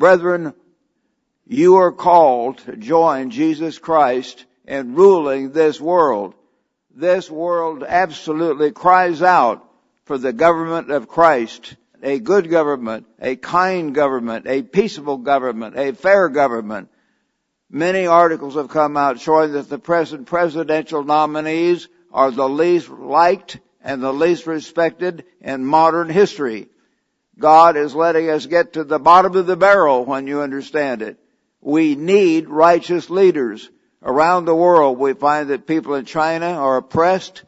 Brethren, you are called to join Jesus Christ in ruling this world. This world absolutely cries out for the government of Christ, a good government, a kind government, a peaceable government, a fair government. Many articles have come out showing that the present presidential nominees are the least liked and the least respected in modern history. God is letting us get to the bottom of the barrel when you understand it. We need righteous leaders. Around the world we find that people in China are oppressed,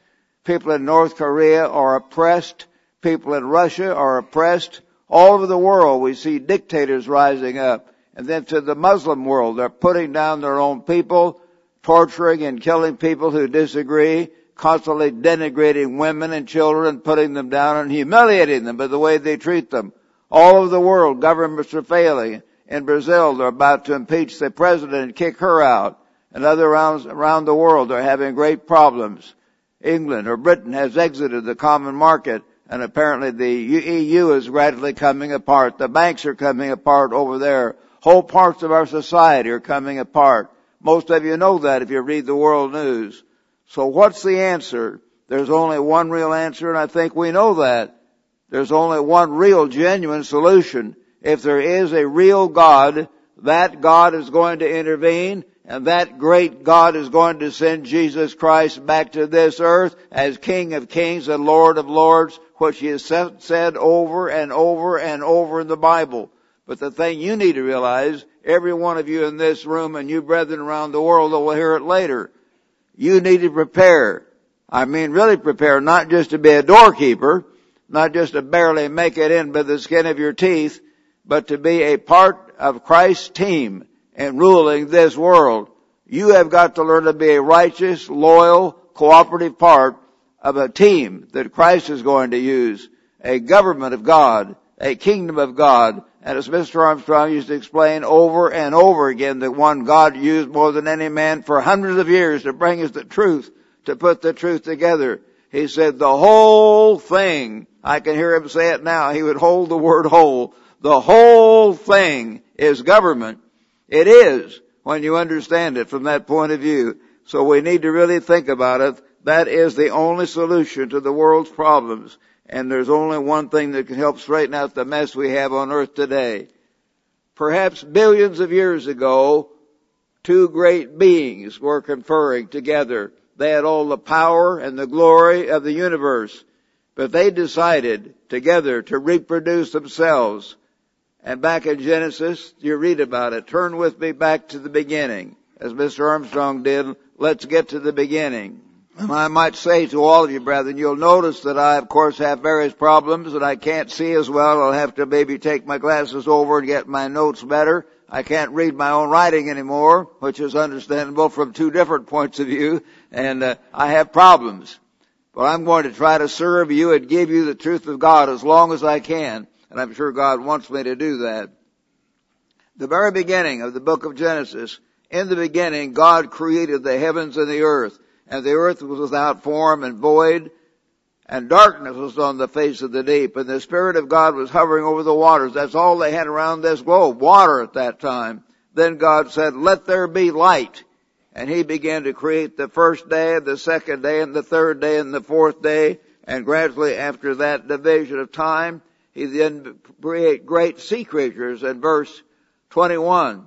people in North Korea are oppressed, people in Russia are oppressed. All over the world we see dictators rising up. And then to the Muslim world, they're putting down their own people, torturing and killing people who disagree, constantly denigrating women and children, putting them down and humiliating them by the way they treat them. All over the world, governments are failing. In Brazil, they're about to impeach the president and kick her out. And other around, around the world are having great problems. England or Britain has exited the common market and apparently the EU is gradually coming apart. The banks are coming apart over there. Whole parts of our society are coming apart. Most of you know that if you read the world news. So what's the answer? There's only one real answer and I think we know that. There's only one real genuine solution. If there is a real God, that God is going to intervene and that great God is going to send Jesus Christ back to this earth as King of Kings and Lord of Lords, which he has said over and over and over in the Bible. But the thing you need to realize, every one of you in this room and you brethren around the world that will hear it later, you need to prepare. I mean really prepare, not just to be a doorkeeper, not just to barely make it in by the skin of your teeth, but to be a part of Christ's team in ruling this world. You have got to learn to be a righteous, loyal, cooperative part of a team that Christ is going to use, a government of God, a kingdom of God, and as Mr. Armstrong used to explain over and over again, the one God used more than any man for hundreds of years to bring us the truth, to put the truth together. He said the whole thing, I can hear him say it now, he would hold the word whole. The whole thing is government. It is when you understand it from that point of view. So we need to really think about it. That is the only solution to the world's problems and there's only one thing that can help straighten out the mess we have on earth today. Perhaps billions of years ago, two great beings were conferring together. They had all the power and the glory of the universe, but they decided together to reproduce themselves. And back in Genesis, you read about it. Turn with me back to the beginning. As Mr. Armstrong did, let's get to the beginning. I might say to all of you, brethren, you'll notice that I, of course, have various problems and I can't see as well. I'll have to maybe take my glasses over and get my notes better. I can't read my own writing anymore, which is understandable from two different points of view, and uh, I have problems. But I'm going to try to serve you and give you the truth of God as long as I can, and I'm sure God wants me to do that. The very beginning of the book of Genesis, in the beginning, God created the heavens and the earth and the earth was without form and void, and darkness was on the face of the deep, and the Spirit of God was hovering over the waters. That's all they had around this globe, water at that time. Then God said, let there be light. And He began to create the first day, the second day, and the third day, and the fourth day, and gradually after that division of time, He then created great sea creatures in verse 21.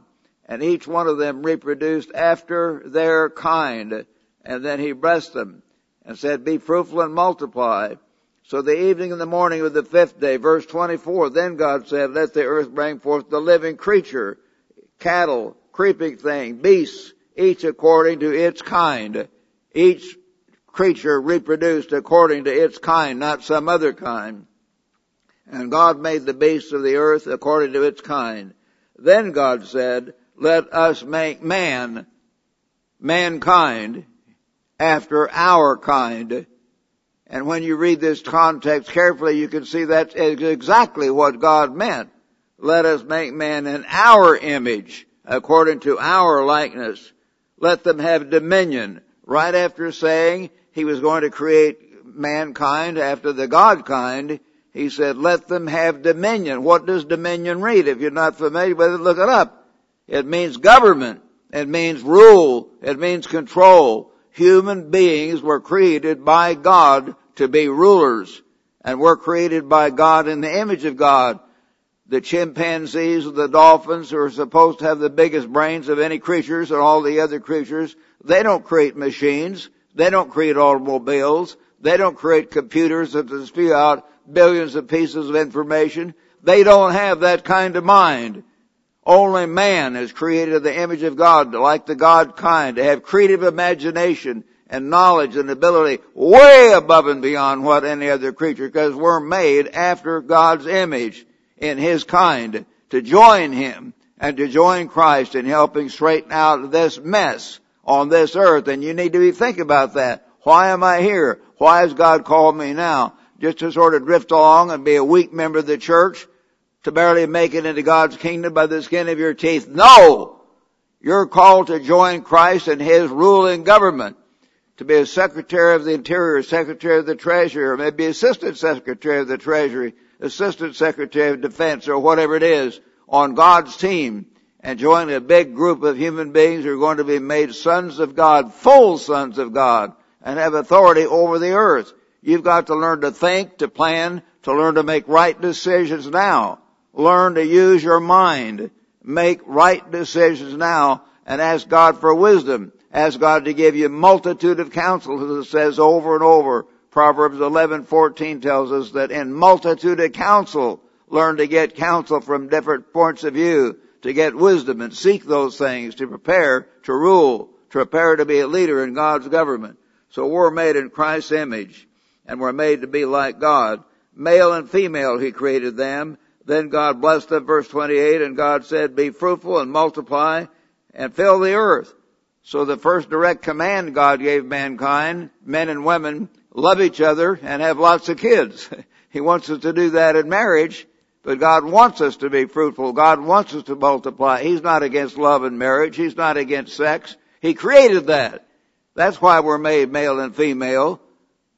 And each one of them reproduced after their kind. And then he blessed them and said, be fruitful and multiply. So the evening and the morning of the fifth day, verse 24, then God said, let the earth bring forth the living creature, cattle, creeping thing, beasts, each according to its kind. Each creature reproduced according to its kind, not some other kind. And God made the beasts of the earth according to its kind. Then God said, let us make man, mankind, after our kind. And when you read this context carefully, you can see that's exactly what God meant. Let us make man in our image, according to our likeness. Let them have dominion. Right after saying he was going to create mankind after the God kind, He said, let them have dominion. What does dominion read? If you're not familiar with it, look it up. It means government. It means rule. It means control. Human beings were created by God to be rulers. And we're created by God in the image of God. The chimpanzees, the dolphins, who are supposed to have the biggest brains of any creatures and all the other creatures, they don't create machines. They don't create automobiles. They don't create computers that spew out billions of pieces of information. They don't have that kind of mind. Only man is created in the image of God, like the God kind, to have creative imagination and knowledge and ability way above and beyond what any other creature, because we're made after God's image in His kind to join Him and to join Christ in helping straighten out this mess on this earth. And you need to be thinking about that. Why am I here? Why has God called me now? just to sort of drift along and be a weak member of the church, to barely make it into God's kingdom by the skin of your teeth. No! You're called to join Christ in His ruling government. To be a Secretary of the Interior, Secretary of the Treasury, or maybe Assistant Secretary of the Treasury, Assistant Secretary of Defense, or whatever it is, on God's team, and join a big group of human beings who are going to be made sons of God, full sons of God, and have authority over the earth. You've got to learn to think, to plan, to learn to make right decisions now. Learn to use your mind. Make right decisions now and ask God for wisdom. Ask God to give you multitude of counsel, as it says over and over. Proverbs 11:14 tells us that in multitude of counsel, learn to get counsel from different points of view, to get wisdom and seek those things, to prepare to rule, to prepare to be a leader in God's government. So we're made in Christ's image and we're made to be like God. Male and female he created them. Then God blessed them, verse 28, and God said, be fruitful and multiply and fill the earth. So the first direct command God gave mankind, men and women, love each other and have lots of kids. he wants us to do that in marriage, but God wants us to be fruitful. God wants us to multiply. He's not against love and marriage. He's not against sex. He created that. That's why we're made male and female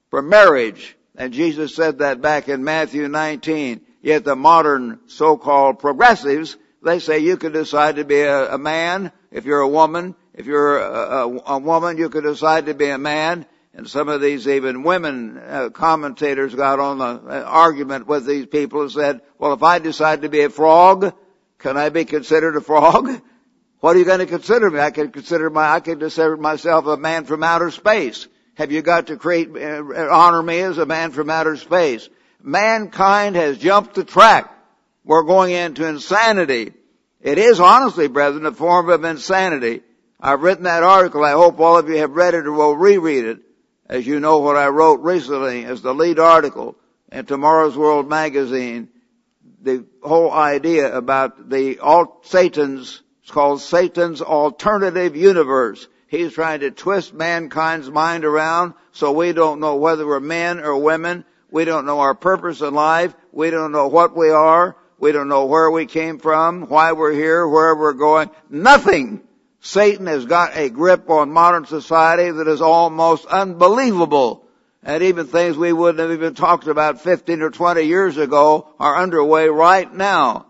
for marriage. And Jesus said that back in Matthew 19. Yet the modern so-called progressives, they say you can decide to be a, a man if you're a woman. If you're a, a, a, woman, you can decide to be a man. And some of these even women uh, commentators got on the uh, argument with these people and said, well, if I decide to be a frog, can I be considered a frog? What are you going to consider me? I can consider my, I can consider myself a man from outer space have you got to create, uh, honor me as a man from outer space? Mankind has jumped the track. We're going into insanity. It is honestly, brethren, a form of insanity. I've written that article. I hope all of you have read it or will reread it. As you know what I wrote recently as the lead article in Tomorrow's World magazine. The whole idea about the all, Satan's, it's called Satan's alternative universe. He's trying to twist mankind's mind around so we don't know whether we're men or women. We don't know our purpose in life. We don't know what we are. We don't know where we came from, why we're here, where we're going. Nothing. Satan has got a grip on modern society that is almost unbelievable. And even things we wouldn't have even talked about 15 or 20 years ago are underway right now.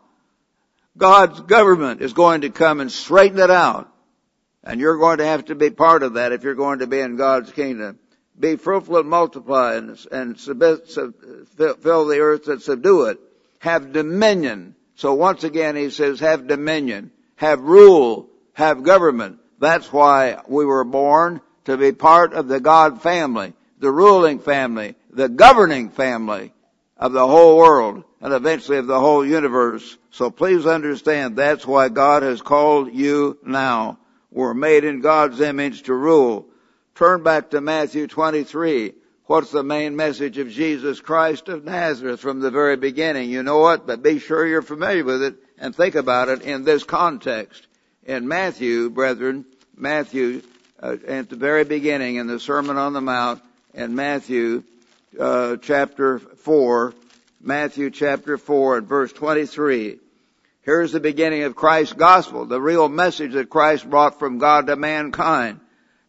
God's government is going to come and straighten it out. And you're going to have to be part of that if you're going to be in God's kingdom. Be fruitful and multiply and, and sub, fill the earth and subdue it. Have dominion. So once again he says have dominion. Have rule. Have government. That's why we were born to be part of the God family, the ruling family, the governing family of the whole world and eventually of the whole universe. So please understand that's why God has called you now We're made in God's image to rule. Turn back to Matthew 23. What's the main message of Jesus Christ of Nazareth from the very beginning? You know it, but be sure you're familiar with it and think about it in this context. In Matthew, brethren, Matthew, uh, at the very beginning in the Sermon on the Mount, in Matthew uh, chapter 4, Matthew chapter 4 and verse 23. Here's the beginning of Christ's gospel, the real message that Christ brought from God to mankind.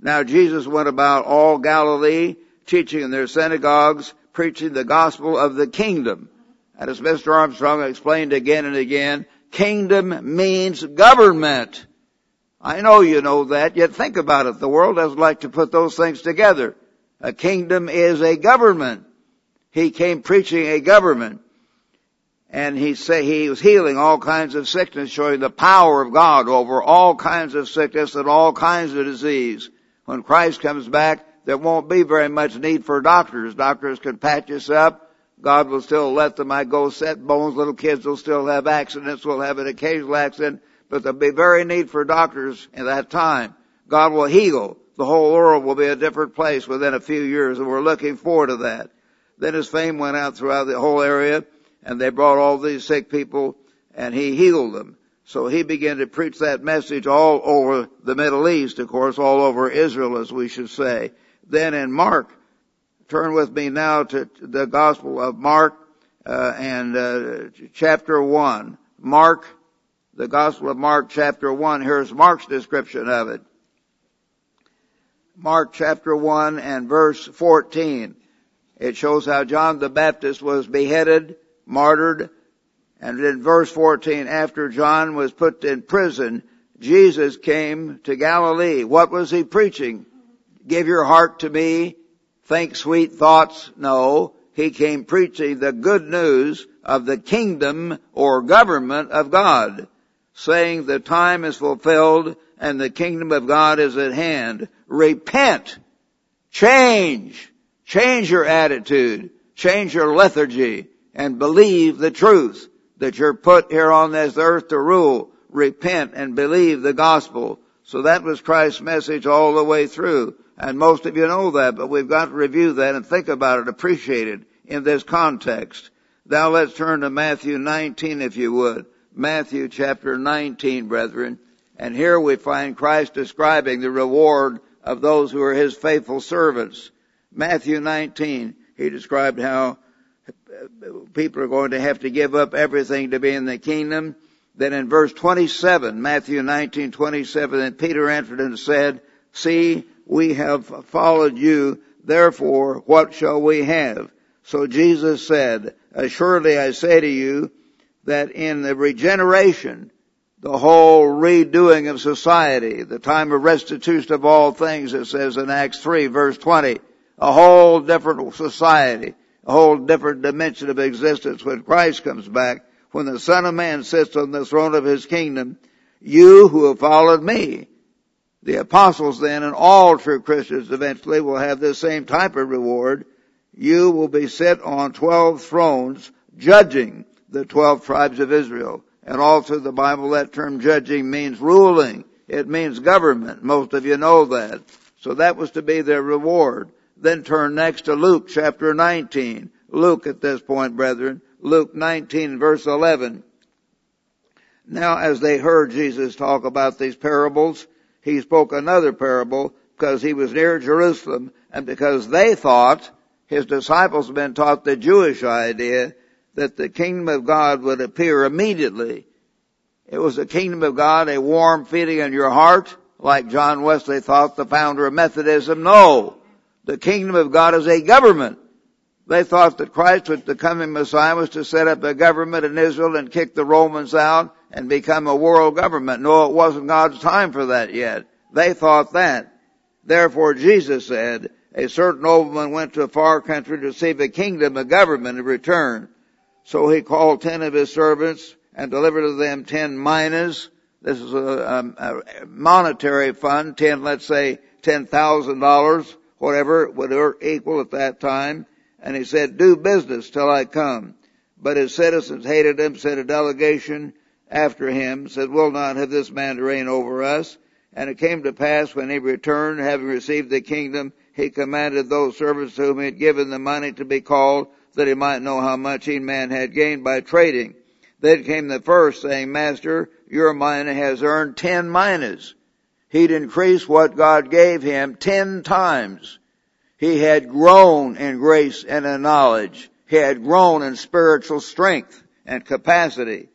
Now Jesus went about all Galilee, teaching in their synagogues, preaching the gospel of the kingdom. And as Mr. Armstrong explained again and again, kingdom means government. I know you know that, yet think about it. The world doesn't like to put those things together. A kingdom is a government. He came preaching a government. And he say he was healing all kinds of sickness, showing the power of God over all kinds of sickness and all kinds of disease. When Christ comes back, there won't be very much need for doctors. Doctors can patch us up. God will still let them. I go set bones. Little kids will still have accidents. We'll have an occasional accident, but there'll be very need for doctors in that time. God will heal. The whole world will be a different place within a few years, and we're looking forward to that. Then his fame went out throughout the whole area and they brought all these sick people and he healed them. So he began to preach that message all over the Middle East, of course, all over Israel, as we should say. Then in Mark, turn with me now to the Gospel of Mark uh, and uh, chapter one. Mark, the Gospel of Mark, chapter one. Here's Mark's description of it. Mark chapter one and verse fourteen. It shows how John the Baptist was beheaded martyred. And in verse 14, after John was put in prison, Jesus came to Galilee. What was he preaching? Give your heart to me. Think sweet thoughts. No. He came preaching the good news of the kingdom or government of God, saying the time is fulfilled and the kingdom of God is at hand. Repent. Change. Change your attitude. Change your lethargy and believe the truth that you're put here on this earth to rule. Repent and believe the gospel. So that was Christ's message all the way through. And most of you know that, but we've got to review that and think about it, appreciate it in this context. Now let's turn to Matthew 19 if you would. Matthew chapter 19, brethren. And here we find Christ describing the reward of those who are His faithful servants. Matthew 19, He described how people are going to have to give up everything to be in the kingdom. Then in verse 27, Matthew 19, 27, and Peter answered and said, See, we have followed you, therefore what shall we have? So Jesus said, Assuredly I say to you, that in the regeneration, the whole redoing of society, the time of restitution of all things, it says in Acts 3 verse 20, a whole different society a whole different dimension of existence when Christ comes back, when the Son of Man sits on the throne of His kingdom. You who have followed me, the apostles then and all true Christians eventually will have this same type of reward. You will be set on twelve thrones judging the twelve tribes of Israel. And all through the Bible that term judging means ruling. It means government. Most of you know that. So that was to be their reward. Then turn next to Luke chapter 19. Luke at this point, brethren. Luke 19 verse 11. Now as they heard Jesus talk about these parables, he spoke another parable because he was near Jerusalem and because they thought, his disciples had been taught the Jewish idea that the kingdom of God would appear immediately. It was the kingdom of God, a warm feeling in your heart, like John Wesley thought, the founder of Methodism. No the kingdom of God is a government. They thought that Christ, was the coming Messiah, was to set up a government in Israel and kick the Romans out and become a world government. No, it wasn't God's time for that yet. They thought that. Therefore Jesus said, a certain nobleman went to a far country to receive a kingdom, a government in return. So he called ten of his servants and delivered to them ten minas. This is a, a, a monetary fund, ten, let's say, ten thousand dollars whatever would equal at that time. And he said, do business till I come. But his citizens hated him, sent a delegation after him, said, "We will not have this man to reign over us. And it came to pass when he returned, having received the kingdom, he commanded those servants to whom he had given the money to be called, that he might know how much each man had gained by trading. Then came the first, saying, Master, your mina has earned ten minas he'd increased what God gave him ten times. He had grown in grace and in knowledge. He had grown in spiritual strength and capacity.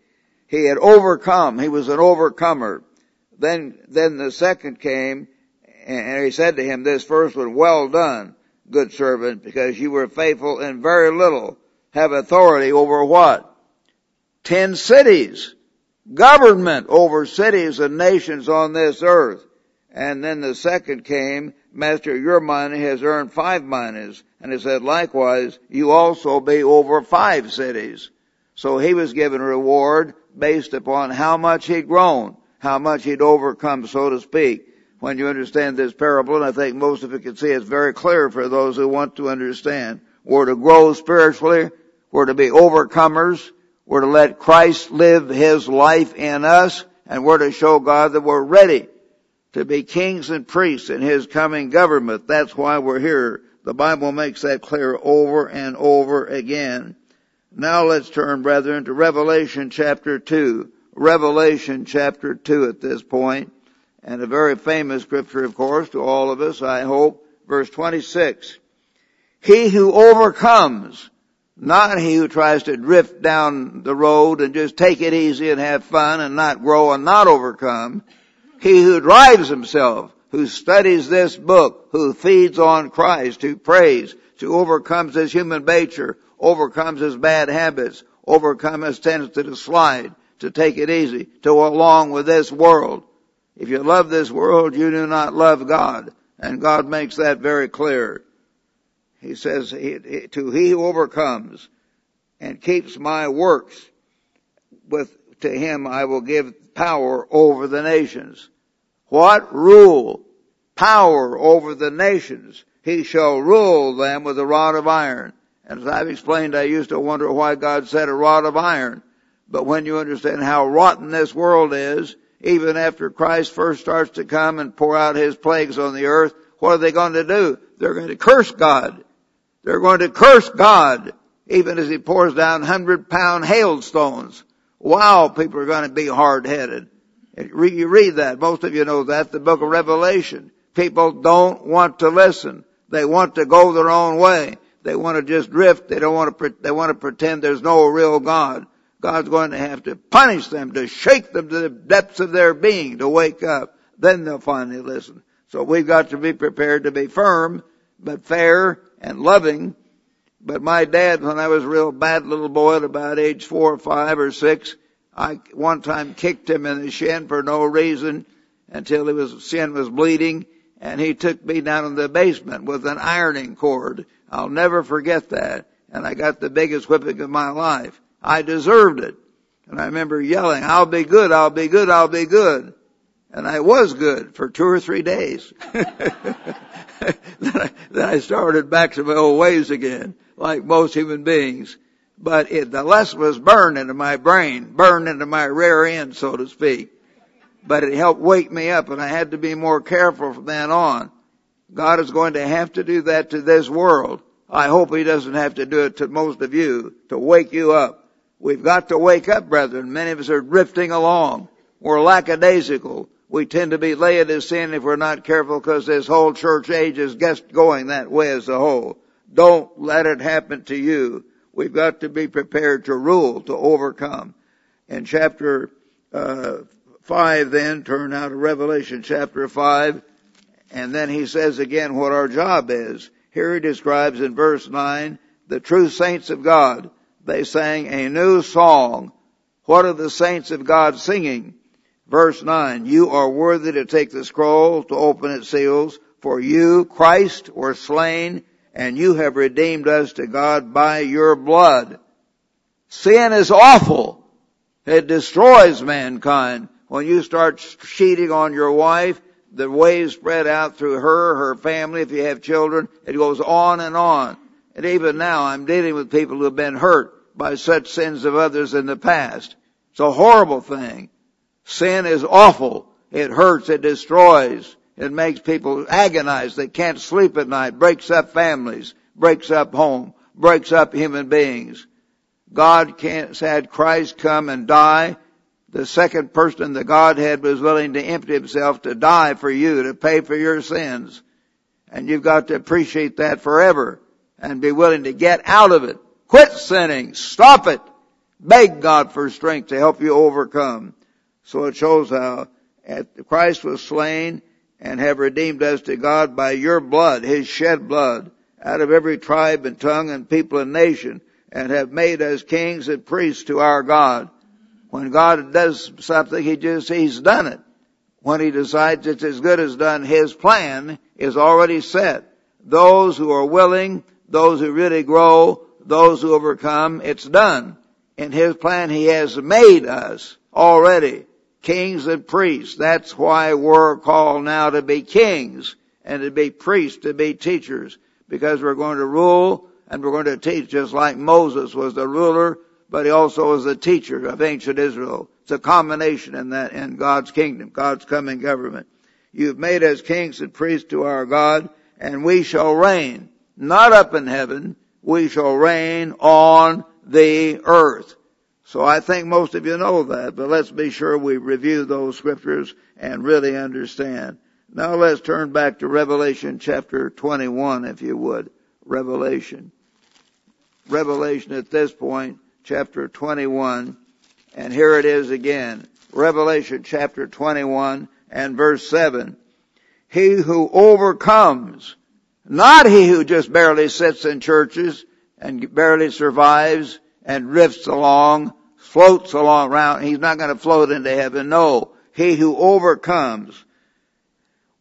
He had overcome. He was an overcomer. Then, then the second came and he said to him, this first one, well done, good servant, because you were faithful in very little. have authority over what? Ten cities. Government over cities and nations on this earth. And then the second came, Master, your mina has earned five minas. And he said, likewise, you also be over five cities. So he was given a reward based upon how much he'd grown, how much he'd overcome, so to speak. When you understand this parable, and I think most of you can see it's very clear for those who want to understand. We're to grow spiritually, we're to be overcomers, we're to let Christ live His life in us, and we're to show God that we're ready to be kings and priests in His coming government. That's why we're here. The Bible makes that clear over and over again. Now let's turn, brethren, to Revelation chapter 2. Revelation chapter 2 at this point, and a very famous scripture, of course, to all of us, I hope. Verse 26. He who overcomes, not he who tries to drift down the road and just take it easy and have fun and not grow and not overcome. He who drives himself, who studies this book, who feeds on Christ, who prays, who overcomes his human nature, overcomes his bad habits, overcomes his tendency to slide, to take it easy, to go along with this world. If you love this world, you do not love God. And God makes that very clear. He says, to he who overcomes and keeps my works, with, to him I will give power over the nations. What? Rule. Power over the nations. He shall rule them with a rod of iron. And as I've explained, I used to wonder why God said a rod of iron. But when you understand how rotten this world is, even after Christ first starts to come and pour out his plagues on the earth, what are they going to do? They're going to curse God. They're going to curse God, even as he pours down hundred pound hailstones. Wow, people are going to be hard headed. You read that. Most of you know that. The book of Revelation. People don't want to listen. They want to go their own way. They want to just drift. They don't want to, they want to pretend there's no real God. God's going to have to punish them, to shake them to the depths of their being, to wake up. Then they'll finally listen. So we've got to be prepared to be firm, but fair and loving. But my dad, when I was a real bad little boy at about age four or five or six, I one time kicked him in the shin for no reason until his shin was bleeding and he took me down in the basement with an ironing cord. I'll never forget that. And I got the biggest whipping of my life. I deserved it. And I remember yelling, I'll be good, I'll be good, I'll be good. And I was good for two or three days. then, I, then I started back to my old ways again, like most human beings but it, the lesson was burned into my brain, burned into my rear end, so to speak. But it helped wake me up and I had to be more careful from then on. God is going to have to do that to this world. I hope He doesn't have to do it to most of you, to wake you up. We've got to wake up, brethren. Many of us are drifting along. We're lackadaisical. We tend to be Laodicean if we're not careful because this whole church age is just going that way as a whole. Don't let it happen to you. We've got to be prepared to rule, to overcome. In chapter uh, 5 then, turn now to Revelation chapter 5, and then he says again what our job is. Here he describes in verse 9, the true saints of God. They sang a new song. What are the saints of God singing? Verse 9, you are worthy to take the scroll, to open its seals, for you, Christ, were slain and you have redeemed us to God by your blood. Sin is awful. It destroys mankind. When you start cheating on your wife, the waves spread out through her, her family, if you have children, it goes on and on. And even now I'm dealing with people who have been hurt by such sins of others in the past. It's a horrible thing. Sin is awful. It hurts, it destroys. It makes people agonize. They can't sleep at night, breaks up families, breaks up home, breaks up human beings. God can't, had Christ come and die. The second person the Godhead was willing to empty himself to die for you, to pay for your sins. And you've got to appreciate that forever and be willing to get out of it. Quit sinning. Stop it. Beg God for strength to help you overcome. So it shows how Christ was slain and have redeemed us to God by your blood, His shed blood, out of every tribe and tongue and people and nation, and have made us kings and priests to our God. When God does something, He just, He's done it. When He decides it's as good as done, His plan is already set. Those who are willing, those who really grow, those who overcome, it's done. In His plan, He has made us already kings and priests. That's why we're called now to be kings and to be priests, to be teachers, because we're going to rule and we're going to teach just like Moses was the ruler, but he also was the teacher of ancient Israel. It's a combination in that, in God's kingdom, God's coming government. You've made us kings and priests to our God, and we shall reign, not up in heaven, we shall reign on the earth. So I think most of you know that, but let's be sure we review those scriptures and really understand. Now let's turn back to Revelation chapter 21, if you would. Revelation. Revelation at this point, chapter 21, and here it is again. Revelation chapter 21 and verse 7. He who overcomes, not he who just barely sits in churches and barely survives, and drifts along, floats along around. He's not going to float into heaven. No. He who overcomes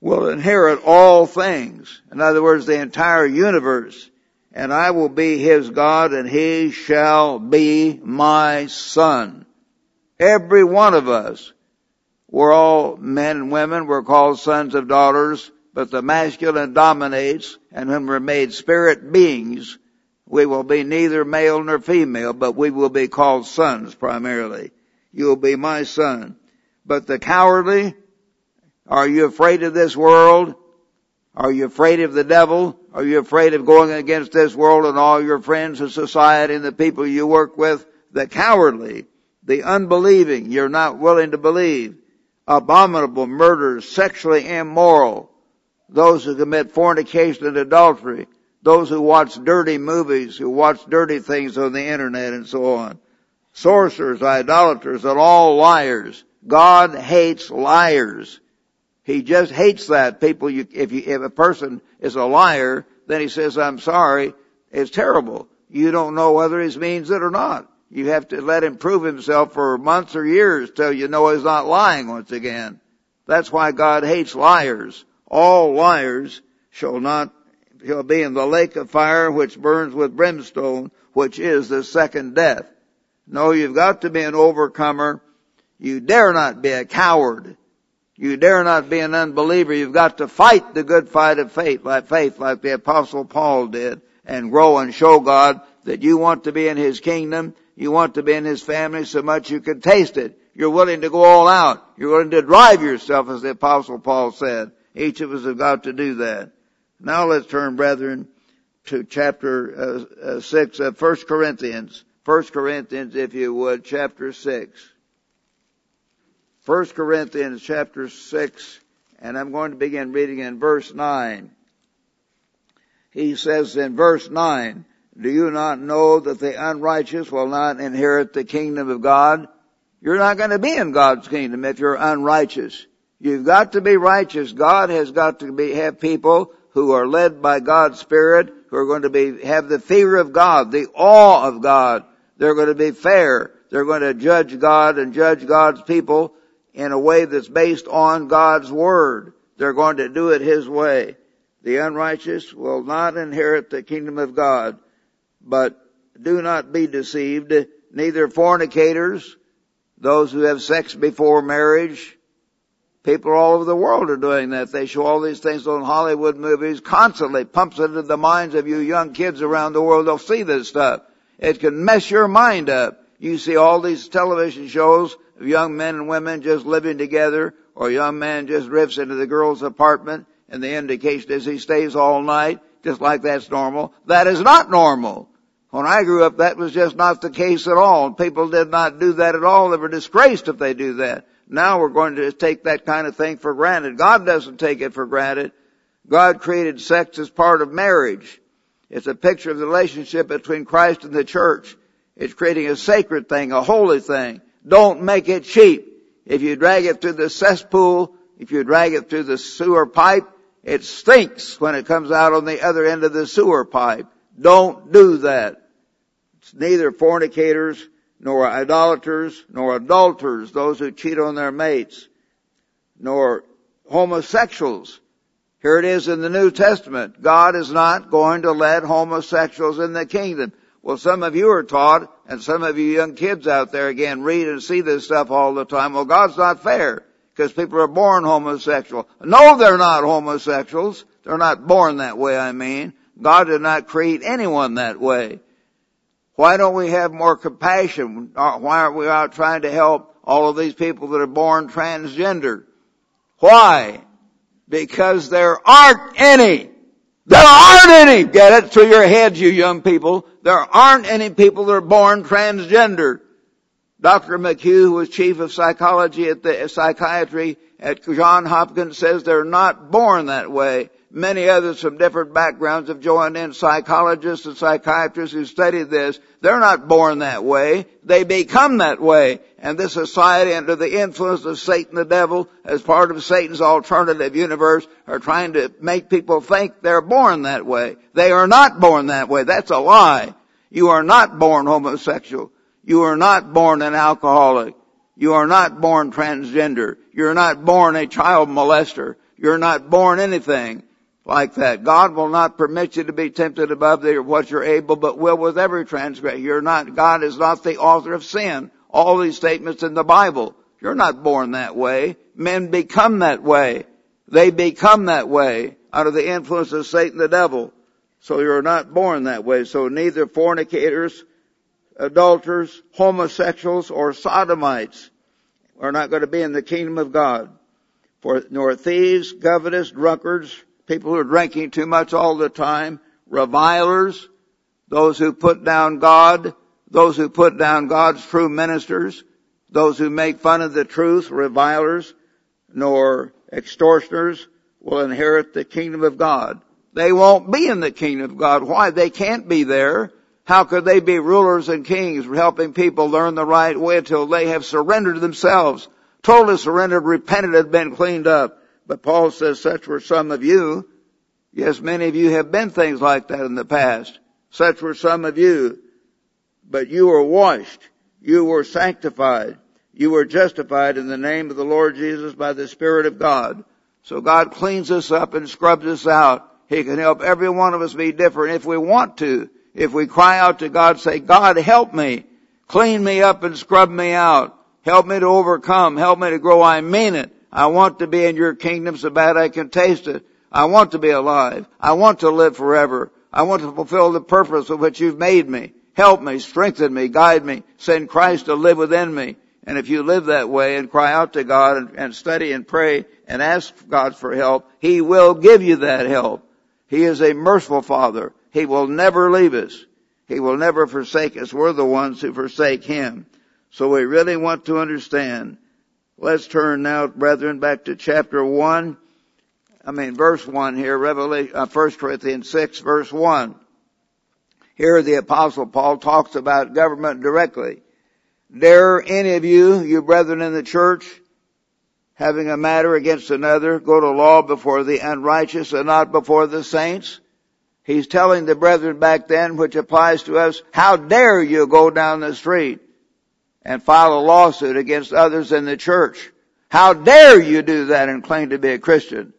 will inherit all things. In other words, the entire universe. And I will be his God and he shall be my son. Every one of us. We're all men and women. We're called sons of daughters, but the masculine dominates and when we're made spirit beings, we will be neither male nor female, but we will be called sons primarily. You will be my son. But the cowardly, are you afraid of this world? Are you afraid of the devil? Are you afraid of going against this world and all your friends and society and the people you work with? The cowardly, the unbelieving, you're not willing to believe, abominable, murderers, sexually immoral, those who commit fornication and adultery, those who watch dirty movies, who watch dirty things on the internet and so on. Sorcerers, idolaters, and all liars. God hates liars. He just hates that. People, you, if you, if a person is a liar, then he says, I'm sorry, it's terrible. You don't know whether he means it or not. You have to let him prove himself for months or years till you know he's not lying once again. That's why God hates liars. All liars shall not shall be in the lake of fire which burns with brimstone, which is the second death. No, you've got to be an overcomer. You dare not be a coward. You dare not be an unbeliever. You've got to fight the good fight of faith, like faith, like the apostle Paul did, and grow and show God that you want to be in His kingdom. You want to be in His family so much you can taste it. You're willing to go all out. You're willing to drive yourself, as the apostle Paul said. Each of us have got to do that. Now let's turn, brethren, to chapter uh, uh, 6 of 1 Corinthians. 1 Corinthians, if you would, chapter 6. 1 Corinthians chapter 6, and I'm going to begin reading in verse 9. He says in verse 9, Do you not know that the unrighteous will not inherit the kingdom of God? You're not going to be in God's kingdom if you're unrighteous. You've got to be righteous. God has got to be, have people who are led by God's Spirit, who are going to be, have the fear of God, the awe of God. They're going to be fair. They're going to judge God and judge God's people in a way that's based on God's Word. They're going to do it His way. The unrighteous will not inherit the kingdom of God, but do not be deceived. Neither fornicators, those who have sex before marriage, People all over the world are doing that. They show all these things on Hollywood movies constantly, pumps it into the minds of you young kids around the world. They'll see this stuff. It can mess your mind up. You see all these television shows of young men and women just living together, or a young man just drifts into the girl's apartment, and the indication is he stays all night, just like that's normal. That is not normal. When I grew up, that was just not the case at all. People did not do that at all. They were disgraced if they do that. Now we're going to take that kind of thing for granted. God doesn't take it for granted. God created sex as part of marriage. It's a picture of the relationship between Christ and the church. It's creating a sacred thing, a holy thing. Don't make it cheap. If you drag it through the cesspool, if you drag it through the sewer pipe, it stinks when it comes out on the other end of the sewer pipe. Don't do that. It's neither fornicators, nor idolaters, nor adulterers, those who cheat on their mates, nor homosexuals. Here it is in the New Testament. God is not going to let homosexuals in the kingdom. Well, some of you are taught, and some of you young kids out there again read and see this stuff all the time. Well, God's not fair because people are born homosexual. No, they're not homosexuals. They're not born that way, I mean. God did not create anyone that way. Why don't we have more compassion? Why aren't we out trying to help all of these people that are born transgender? Why? Because there aren't any. There aren't any. Get it through your heads, you young people. There aren't any people that are born transgender. Dr. McHugh, who was chief of psychology at the psychiatry at John Hopkins, says they're not born that way. Many others from different backgrounds have joined in, psychologists and psychiatrists who study this. They're not born that way. They become that way. And this society, under the influence of Satan the devil, as part of Satan's alternative universe, are trying to make people think they're born that way. They are not born that way. That's a lie. You are not born homosexual. You are not born an alcoholic. You are not born transgender. You're not born a child molester. You're not born anything like that. God will not permit you to be tempted above what you're able, but will with every transgression. You're not, God is not the author of sin. All these statements in the Bible. You're not born that way. Men become that way. They become that way under the influence of Satan the devil. So you're not born that way. So neither fornicators, adulterers, homosexuals, or sodomites are not going to be in the kingdom of God. For nor thieves, covetous, drunkards, people who are drinking too much all the time, revilers, those who put down God, those who put down God's true ministers, those who make fun of the truth, revilers, nor extortioners will inherit the kingdom of God. They won't be in the kingdom of God. Why? They can't be there. How could they be rulers and kings helping people learn the right way until they have surrendered themselves, totally surrendered, repented, and been cleaned up? But Paul says such were some of you. Yes, many of you have been things like that in the past. Such were some of you. But you were washed. You were sanctified. You were justified in the name of the Lord Jesus by the Spirit of God. So God cleans us up and scrubs us out. He can help every one of us be different if we want to. If we cry out to God, say, God help me. Clean me up and scrub me out. Help me to overcome. Help me to grow. I mean it. I want to be in your kingdom so bad I can taste it. I want to be alive. I want to live forever. I want to fulfill the purpose of which you've made me. Help me, strengthen me, guide me, send Christ to live within me. And if you live that way and cry out to God and, and study and pray and ask God for help, He will give you that help. He is a merciful Father. He will never leave us. He will never forsake us. We're the ones who forsake Him. So we really want to understand Let's turn now, brethren, back to chapter 1. I mean, verse 1 here, Revelation, uh, 1 Corinthians 6, verse 1. Here the apostle Paul talks about government directly. Dare any of you, you brethren in the church, having a matter against another, go to law before the unrighteous and not before the saints? He's telling the brethren back then, which applies to us, how dare you go down the street and file a lawsuit against others in the church. How dare you do that and claim to be a Christian?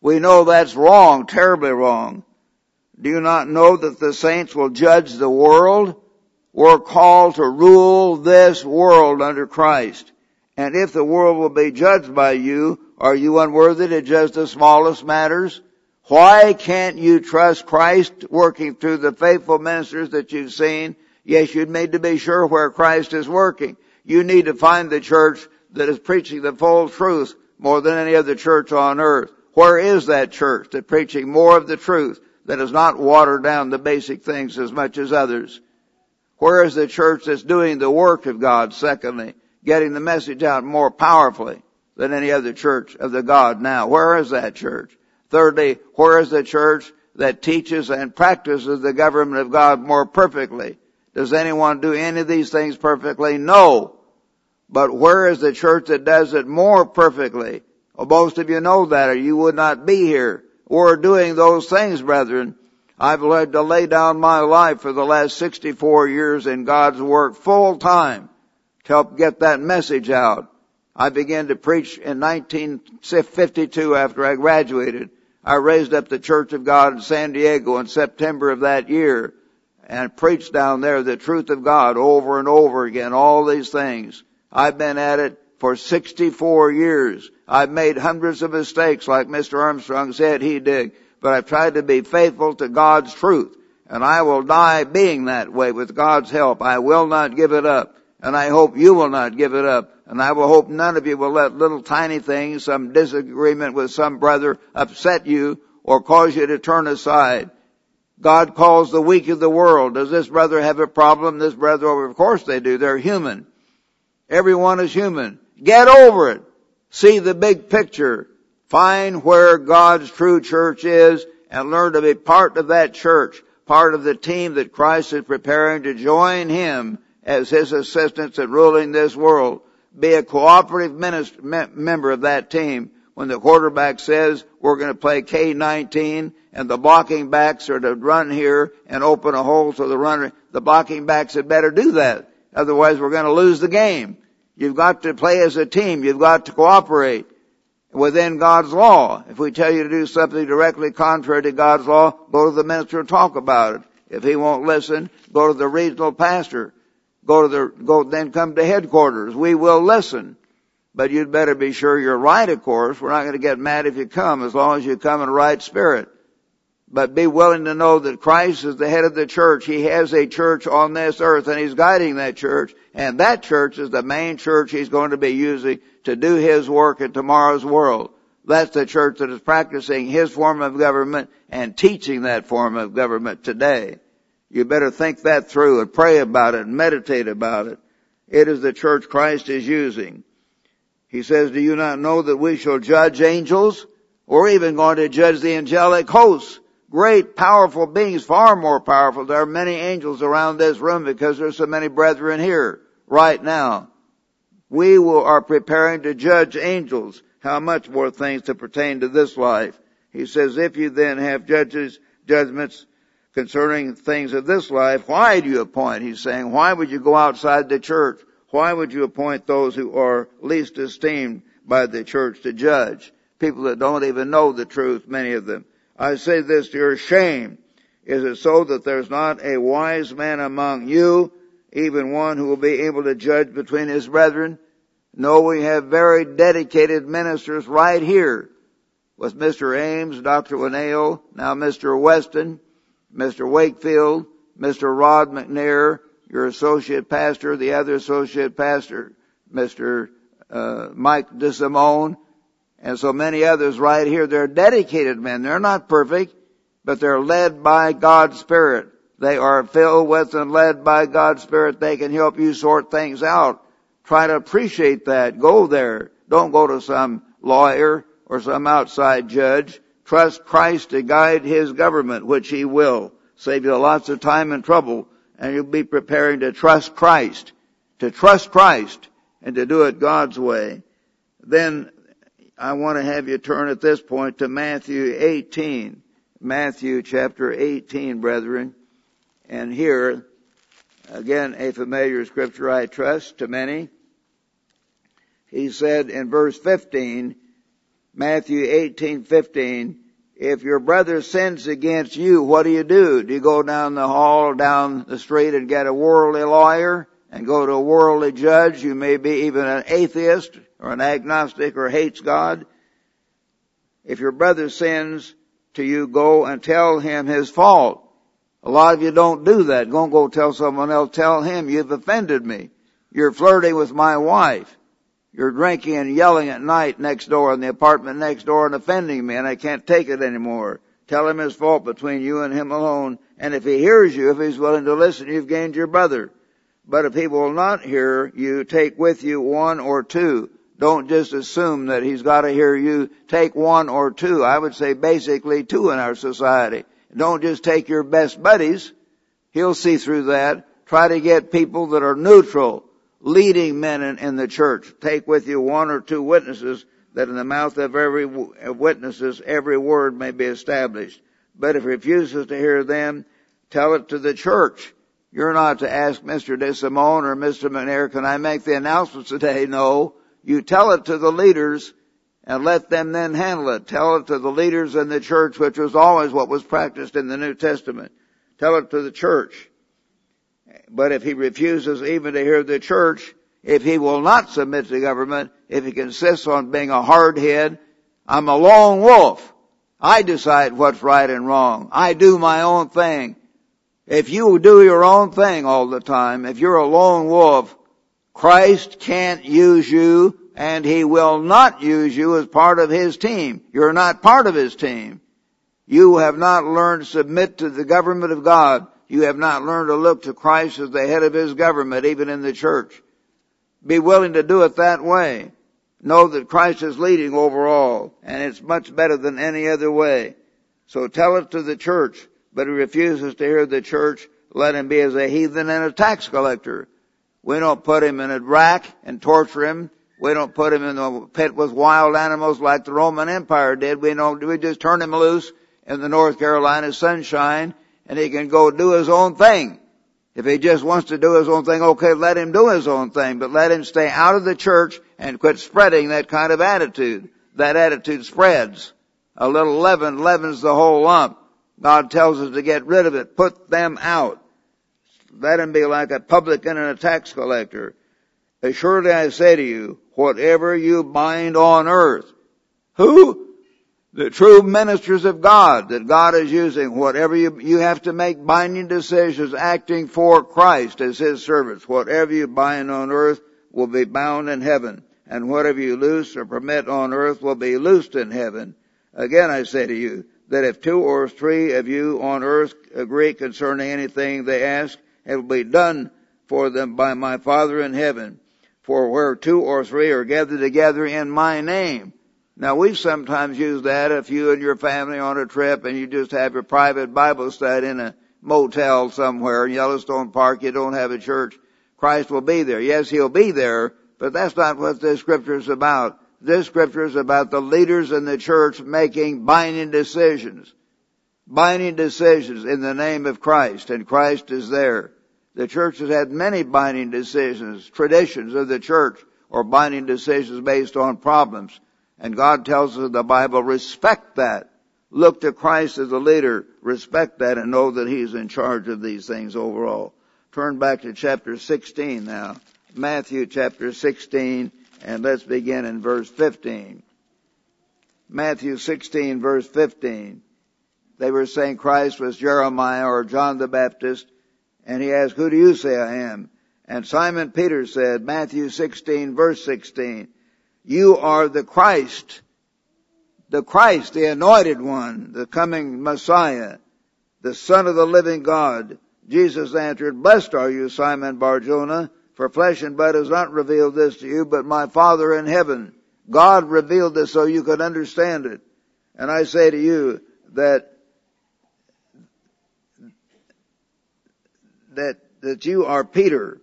We know that's wrong, terribly wrong. Do you not know that the saints will judge the world? We're called to rule this world under Christ. And if the world will be judged by you, are you unworthy to judge the smallest matters? Why can't you trust Christ working through the faithful ministers that you've seen Yes, you need to be sure where Christ is working. You need to find the church that is preaching the full truth more than any other church on earth. Where is that church that's preaching more of the truth that has not watered down the basic things as much as others? Where is the church that's doing the work of God, secondly, getting the message out more powerfully than any other church of the God now? Where is that church? Thirdly, where is the church that teaches and practices the government of God more perfectly does anyone do any of these things perfectly? No. But where is the church that does it more perfectly? Well, most of you know that or you would not be here. We're doing those things, brethren. I've had to lay down my life for the last 64 years in God's work full time to help get that message out. I began to preach in 1952 after I graduated. I raised up the Church of God in San Diego in September of that year and preached down there the truth of God over and over again, all these things. I've been at it for 64 years. I've made hundreds of mistakes like Mr. Armstrong said he did, but I've tried to be faithful to God's truth. And I will die being that way with God's help. I will not give it up. And I hope you will not give it up. And I will hope none of you will let little tiny things, some disagreement with some brother upset you or cause you to turn aside. God calls the weak of the world. Does this brother have a problem? This brother, of course they do. They're human. Everyone is human. Get over it. See the big picture. Find where God's true church is and learn to be part of that church, part of the team that Christ is preparing to join Him as His assistants in ruling this world. Be a cooperative minister, member of that team. When the quarterback says we're going to play K-19 and the blocking backs are to run here and open a hole so the runner, the blocking backs had better do that. Otherwise we're going to lose the game. You've got to play as a team. You've got to cooperate within God's law. If we tell you to do something directly contrary to God's law, go to the minister and talk about it. If he won't listen, go to the regional pastor. Go to the, go, then come to headquarters. We will listen. But you'd better be sure you're right, of course. We're not going to get mad if you come, as long as you come in right spirit but be willing to know that Christ is the head of the church. He has a church on this earth and He's guiding that church. And that church is the main church He's going to be using to do His work in tomorrow's world. That's the church that is practicing His form of government and teaching that form of government today. You better think that through and pray about it and meditate about it. It is the church Christ is using. He says, do you not know that we shall judge angels? We're even going to judge the angelic hosts great, powerful beings, far more powerful. There are many angels around this room because there's so many brethren here right now. We will, are preparing to judge angels. How much more things to pertain to this life? He says, if you then have judges, judgments concerning things of this life, why do you appoint? He's saying, why would you go outside the church? Why would you appoint those who are least esteemed by the church to judge? People that don't even know the truth, many of them. I say this to your shame. Is it so that there's not a wise man among you, even one who will be able to judge between his brethren? No, we have very dedicated ministers right here with Mr. Ames, Dr. Winnail, now Mr. Weston, Mr. Wakefield, Mr. Rod McNair, your associate pastor, the other associate pastor, Mr. Uh, Mike DeSimone, and so many others right here. They're dedicated men. They're not perfect, but they're led by God's Spirit. They are filled with and led by God's Spirit. They can help you sort things out. Try to appreciate that. Go there. Don't go to some lawyer or some outside judge. Trust Christ to guide His government, which He will. Save you lots of time and trouble, and you'll be preparing to trust Christ. To trust Christ, and to do it God's way. Then I want to have you turn at this point to Matthew 18. Matthew chapter 18, brethren. And here, again, a familiar scripture I trust to many. He said in verse 15, Matthew 18, 15, if your brother sins against you, what do you do? Do you go down the hall, down the street and get a worldly lawyer and go to a worldly judge? You may be even an atheist or an agnostic or hates God, if your brother sins to you, go and tell him his fault. A lot of you don't do that. Don't go tell someone else. Tell him you've offended me. You're flirting with my wife. You're drinking and yelling at night next door in the apartment next door and offending me and I can't take it anymore. Tell him his fault between you and him alone. And if he hears you, if he's willing to listen, you've gained your brother. But if he will not hear you, take with you one or two don't just assume that he's got to hear you. Take one or two. I would say basically two in our society. Don't just take your best buddies. He'll see through that. Try to get people that are neutral, leading men in, in the church. Take with you one or two witnesses that in the mouth of every witnesses every word may be established. But if he refuses to hear them, tell it to the church. You're not to ask Mr. DeSimone or Mr. McNair, can I make the announcements today? No. You tell it to the leaders and let them then handle it. Tell it to the leaders in the church, which was always what was practiced in the New Testament. Tell it to the church. But if he refuses even to hear the church, if he will not submit to government, if he insists on being a hard head, I'm a lone wolf. I decide what's right and wrong. I do my own thing. If you do your own thing all the time, if you're a lone wolf, Christ can't use you and he will not use you as part of his team. You're not part of his team. You have not learned to submit to the government of God. You have not learned to look to Christ as the head of his government, even in the church. Be willing to do it that way. Know that Christ is leading overall, and it's much better than any other way. So tell it to the church but he refuses to hear the church, let him be as a heathen and a tax collector. We don't put him in a rack and torture him. We don't put him in a pit with wild animals like the Roman Empire did. We don't, we just turn him loose in the North Carolina sunshine and he can go do his own thing. If he just wants to do his own thing, okay, let him do his own thing, but let him stay out of the church and quit spreading that kind of attitude. That attitude spreads. A little leaven leavens the whole lump. God tells us to get rid of it. Put them out. Let them be like a publican and a tax collector. Surely I say to you, whatever you bind on earth. Who? The true ministers of God that God is using. Whatever you, you have to make binding decisions acting for Christ as His servants. Whatever you bind on earth will be bound in heaven. And whatever you loose or permit on earth will be loosed in heaven. Again I say to you, that if two or three of you on earth agree concerning anything they ask, it will be done for them by my Father in heaven. For where two or three are gathered together in my name. Now we sometimes use that if you and your family on a trip and you just have your private Bible study in a motel somewhere in Yellowstone Park, you don't have a church, Christ will be there. Yes, He'll be there, but that's not what this scripture is about. This scripture is about the leaders in the church making binding decisions. Binding decisions in the name of Christ, and Christ is there. The church has had many binding decisions, traditions of the church, or binding decisions based on problems. And God tells us in the Bible, respect that. Look to Christ as a leader, respect that, and know that He's in charge of these things overall. Turn back to chapter 16 now. Matthew chapter 16 and let's begin in verse 15. Matthew 16 verse 15. They were saying Christ was Jeremiah or John the Baptist, and he asked, who do you say I am? And Simon Peter said, Matthew 16 verse 16, you are the Christ, the Christ, the anointed one, the coming Messiah, the Son of the living God. Jesus answered, blessed are you, Simon Barjona, for flesh and blood has not revealed this to you, but my Father in heaven. God revealed this so you could understand it. And I say to you that, that, that you are Peter.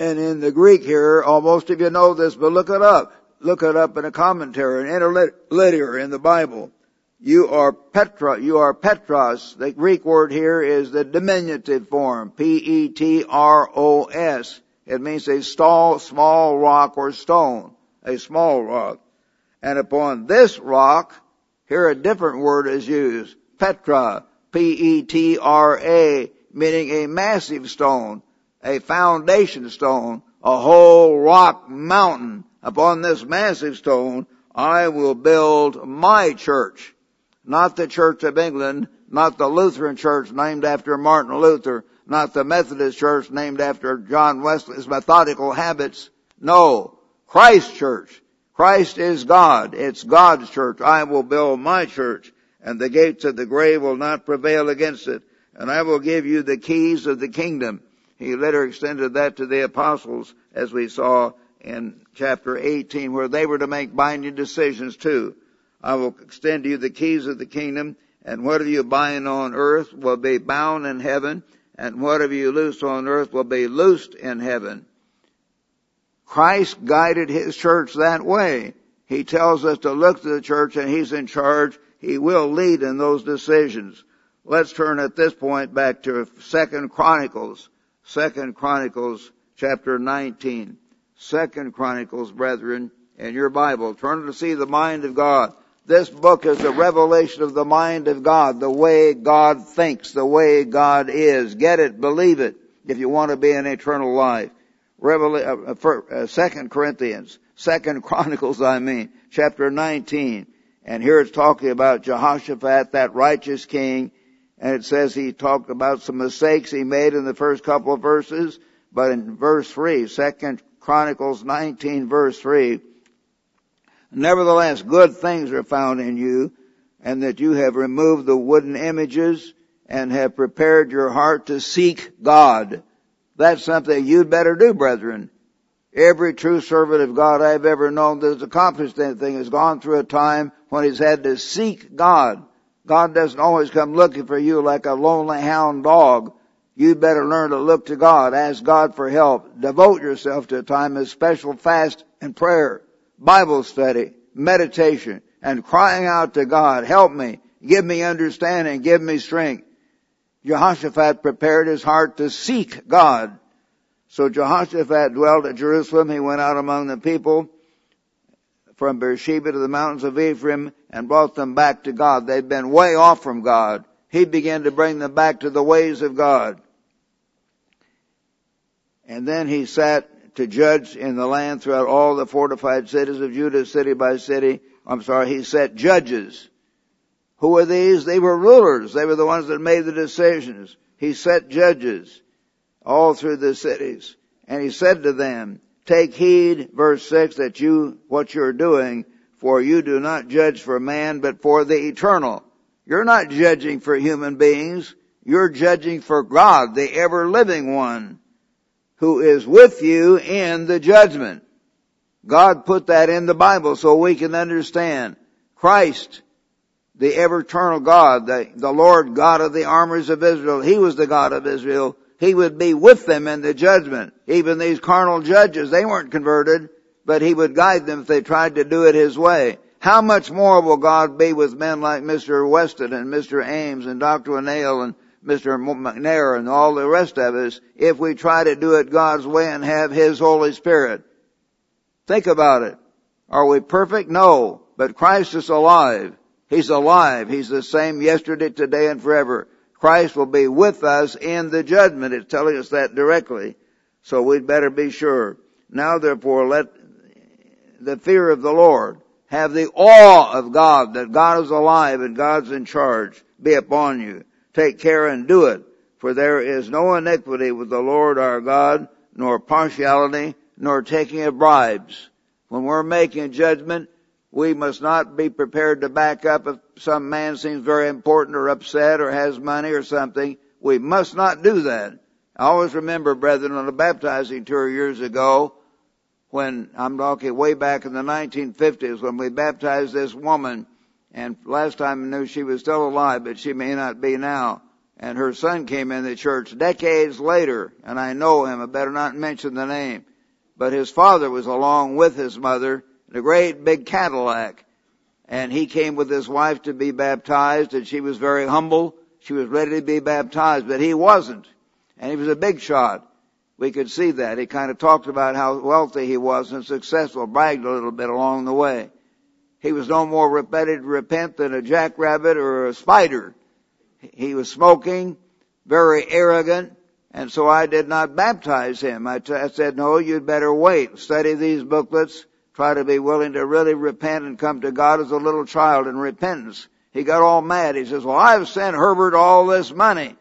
And in the Greek here, almost of you know this, but look it up. Look it up in a commentary, an interlinear in the Bible. You are Petra, you are Petros. The Greek word here is the diminutive form, P-E-T-R-O-S. It means a small, small rock or stone, a small rock. And upon this rock, here a different word is used, Petra, P-E-T-R-A, meaning a massive stone, a foundation stone, a whole rock mountain. Upon this massive stone, I will build my church. Not the Church of England, not the Lutheran church named after Martin Luther, not the Methodist church named after John Wesley's methodical habits. No, Christ church. Christ is God. It's God's church. I will build my church and the gates of the grave will not prevail against it. And I will give you the keys of the kingdom. He later extended that to the apostles as we saw in chapter 18 where they were to make binding decisions too. I will extend to you the keys of the kingdom and whatever you bind on earth will be bound in heaven and whatever you loose on earth will be loosed in heaven. Christ guided His church that way. He tells us to look to the church and He's in charge. He will lead in those decisions. Let's turn at this point back to Second Chronicles, Second Chronicles chapter 19. Second Chronicles, brethren, in your Bible. Turn to see the mind of God. This book is a revelation of the mind of God, the way God thinks, the way God is. Get it, believe it, if you want to be in eternal life. Revela- uh, for, uh, Second Corinthians, Second Chronicles, I mean, chapter 19. And here it's talking about Jehoshaphat, that righteous king, and it says he talked about some mistakes he made in the first couple of verses, but in verse 3, Second Chronicles 19 verse 3, Nevertheless, good things are found in you, and that you have removed the wooden images and have prepared your heart to seek God. That's something you'd better do, brethren. Every true servant of God I've ever known that's accomplished anything has gone through a time when he's had to seek God. God doesn't always come looking for you like a lonely hound dog. You'd better learn to look to God, ask God for help, devote yourself to a time of special fast and prayer, Bible study, meditation, and crying out to God, help me, give me understanding, give me strength. Jehoshaphat prepared his heart to seek God. So Jehoshaphat dwelt at Jerusalem. He went out among the people from Beersheba to the mountains of Ephraim and brought them back to God. They'd been way off from God. He began to bring them back to the ways of God. And then he sat to judge in the land throughout all the fortified cities of Judah, city by city. I'm sorry, he set judges. Who were these? They were rulers. They were the ones that made the decisions. He set judges all through the cities. And he said to them, take heed, verse 6, that you, what you're doing, for you do not judge for man, but for the eternal. You're not judging for human beings. You're judging for God, the ever living one, who is with you in the judgment. God put that in the Bible so we can understand. Christ, the ever eternal God, the, the Lord God of the armies of Israel, He was the God of Israel he would be with them in the judgment. Even these carnal judges, they weren't converted, but he would guide them if they tried to do it his way. How much more will God be with men like Mr. Weston and Mr. Ames and Dr. Winnail and Mr. McNair and all the rest of us if we try to do it God's way and have His Holy Spirit? Think about it. Are we perfect? No. But Christ is alive. He's alive. He's the same yesterday, today, and forever. Christ will be with us in the judgment. It's telling us that directly. So we'd better be sure. Now therefore let the fear of the Lord have the awe of God that God is alive and God's in charge be upon you. Take care and do it. For there is no iniquity with the Lord our God, nor partiality, nor taking of bribes. When we're making judgment, we must not be prepared to back up if some man seems very important or upset or has money or something. We must not do that. I always remember, brethren, on a baptizing tour years ago, when I'm talking way back in the 1950s, when we baptized this woman, and last time I knew she was still alive, but she may not be now. And her son came in the church decades later, and I know him. I better not mention the name. But his father was along with his mother, in a great big Cadillac. And he came with his wife to be baptized and she was very humble. She was ready to be baptized, but he wasn't. And he was a big shot. We could see that. He kind of talked about how wealthy he was and successful, bragged a little bit along the way. He was no more ready to repent than a jackrabbit or a spider. He was smoking, very arrogant, and so I did not baptize him. I, t- I said, no, you'd better wait, study these booklets, try to be willing to really repent and come to God as a little child in repentance. He got all mad. He says, well, I've sent Herbert all this money.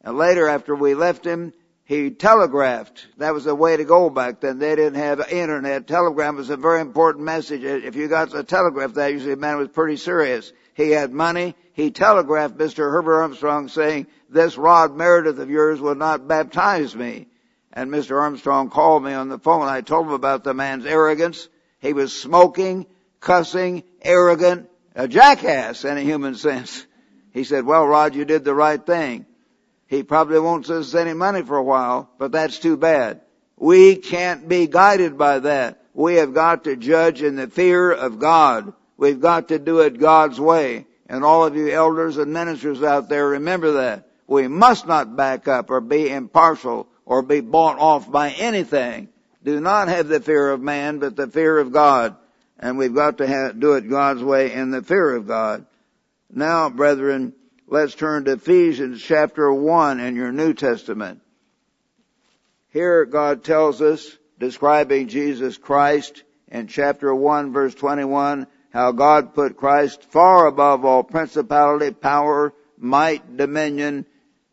And later after we left him, he telegraphed. That was the way to go back then. They didn't have internet. Telegram was a very important message. Uh, if you got a telegraph, that usually meant it was pretty serious. He had money. He telegraphed Mr. Herbert Armstrong saying, this Rod Meredith of yours will not baptize me and Mr. Armstrong called me on the phone. I told him about the man's arrogance. He was smoking, cussing, arrogant, a jackass in a human sense. He said, well, Rod, you did the right thing. He probably won't send us any money for a while, but that's too bad. We can't be guided by that. We have got to judge in the fear of God. We've got to do it God's way. And all of you elders and ministers out there, remember that. We must not back up or be impartial or be bought off by anything. Do not have the fear of man, but the fear of God. And we've got to have, do it God's way in the fear of God. Now, brethren, let's turn to Ephesians chapter 1 in your New Testament. Here God tells us, describing Jesus Christ in chapter 1 verse 21, how God put Christ far above all principality, power, might, dominion.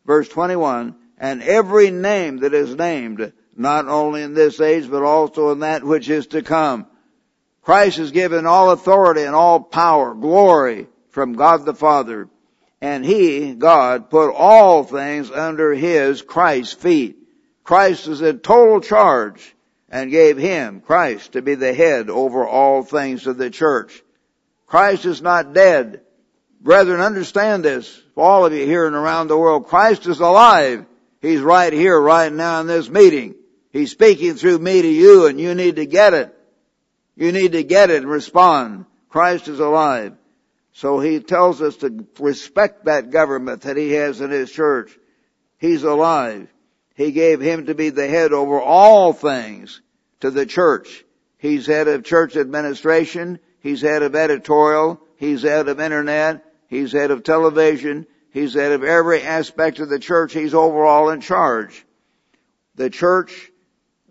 Verse 21, and every name that is named, not only in this age, but also in that which is to come. Christ is given all authority and all power, glory from God the Father. And He, God, put all things under His, Christ's feet. Christ is in total charge and gave Him, Christ, to be the head over all things of the church. Christ is not dead. Brethren, understand this. All of you here and around the world, Christ is alive. He's right here, right now in this meeting. He's speaking through me to you and you need to get it. You need to get it and respond. Christ is alive. So he tells us to respect that government that he has in his church. He's alive. He gave him to be the head over all things to the church. He's head of church administration. He's head of editorial. He's head of internet. He's head of television. He's head of every aspect of the church. He's overall in charge. The church,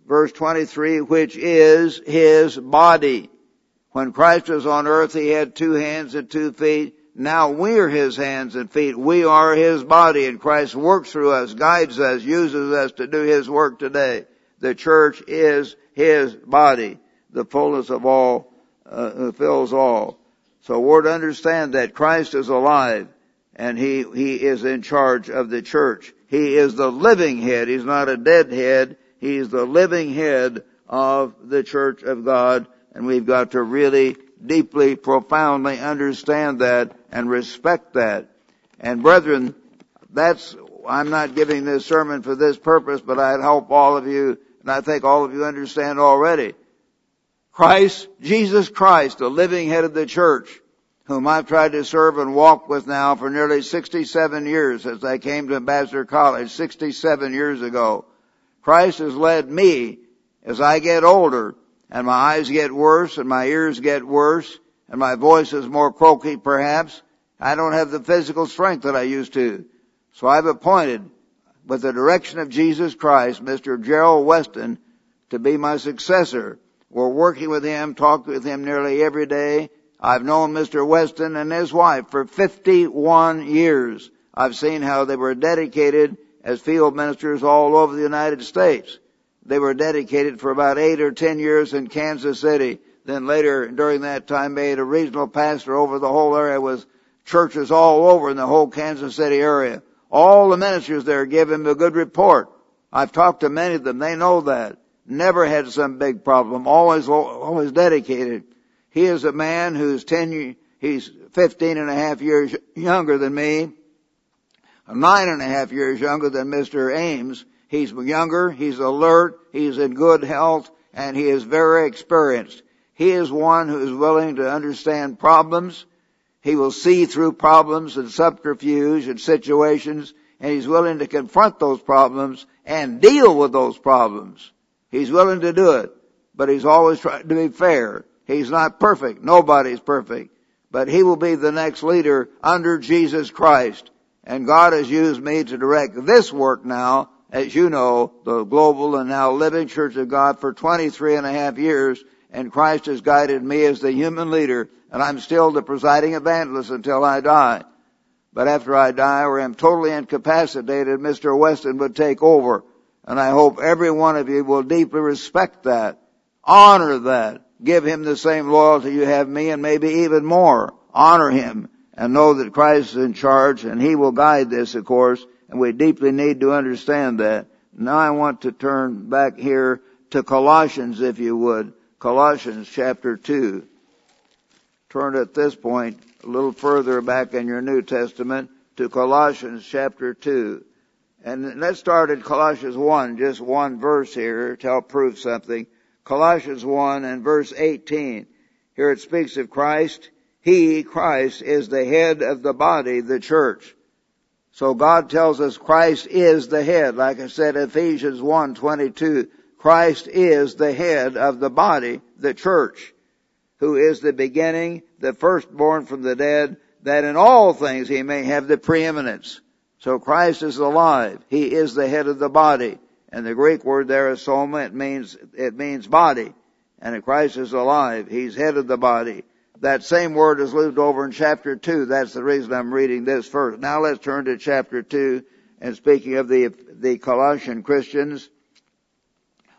verse 23, which is his body. When Christ was on earth, he had two hands and two feet. Now we're his hands and feet. We are his body and Christ works through us, guides us, uses us to do his work today. The church is his body. The fullness of all uh, fills all. So we're to understand that Christ is alive and he, he is in charge of the church. He is the living head. He's not a dead head. He's the living head of the church of God and we've got to really deeply, profoundly understand that and respect that. And brethren, that's, I'm not giving this sermon for this purpose, but I hope all of you, and I think all of you understand already. Christ, Jesus Christ, the living head of the church, whom I've tried to serve and walk with now for nearly 67 years as I came to Ambassador College 67 years ago. Christ has led me as I get older and my eyes get worse and my ears get worse and my voice is more croaky perhaps. I don't have the physical strength that I used to. So I've appointed, with the direction of Jesus Christ, Mr. Gerald Weston to be my successor. We're working with him, talk with him nearly every day. I've known Mr. Weston and his wife for 51 years. I've seen how they were dedicated as field ministers all over the United States. They were dedicated for about eight or ten years in Kansas City. Then later, during that time, made a regional pastor over the whole area with churches all over in the whole Kansas City area. All the ministers there give him a good report. I've talked to many of them. They know that. Never had some big problem. Always, always dedicated. He is a man who's ten, he's 15 and a half years younger than me. Nine and a half years younger than Mr. Ames. He's younger, he's alert, he's in good health, and he is very experienced. He is one who is willing to understand problems. He will see through problems and subterfuge and situations, and he's willing to confront those problems and deal with those problems. He's willing to do it, but he's always trying to be fair. He's not perfect. Nobody's perfect. But he will be the next leader under Jesus Christ. And God has used me to direct this work now as you know, the global and now living church of God for 23 and a half years, and Christ has guided me as the human leader, and I'm still the presiding evangelist until I die. But after I die or am totally incapacitated, Mr. Weston would take over. And I hope every one of you will deeply respect that, honor that, give him the same loyalty you have me and maybe even more. Honor him and know that Christ is in charge and he will guide this, of course, and we deeply need to understand that. Now I want to turn back here to Colossians, if you would. Colossians chapter 2. Turn at this point a little further back in your New Testament to Colossians chapter 2. And let's start at Colossians 1, just one verse here to help prove something. Colossians 1 and verse 18. Here it speaks of Christ. He, Christ, is the head of the body, the church. So God tells us Christ is the head. Like I said, Ephesians 1, 22, Christ is the head of the body, the church, who is the beginning, the firstborn from the dead, that in all things he may have the preeminence. So Christ is alive. He is the head of the body. And the Greek word there is soma. It means, it means body. And Christ is alive. He's head of the body. That same word is lived over in chapter 2. That's the reason I'm reading this first. Now let's turn to chapter 2. And speaking of the, the Colossian Christians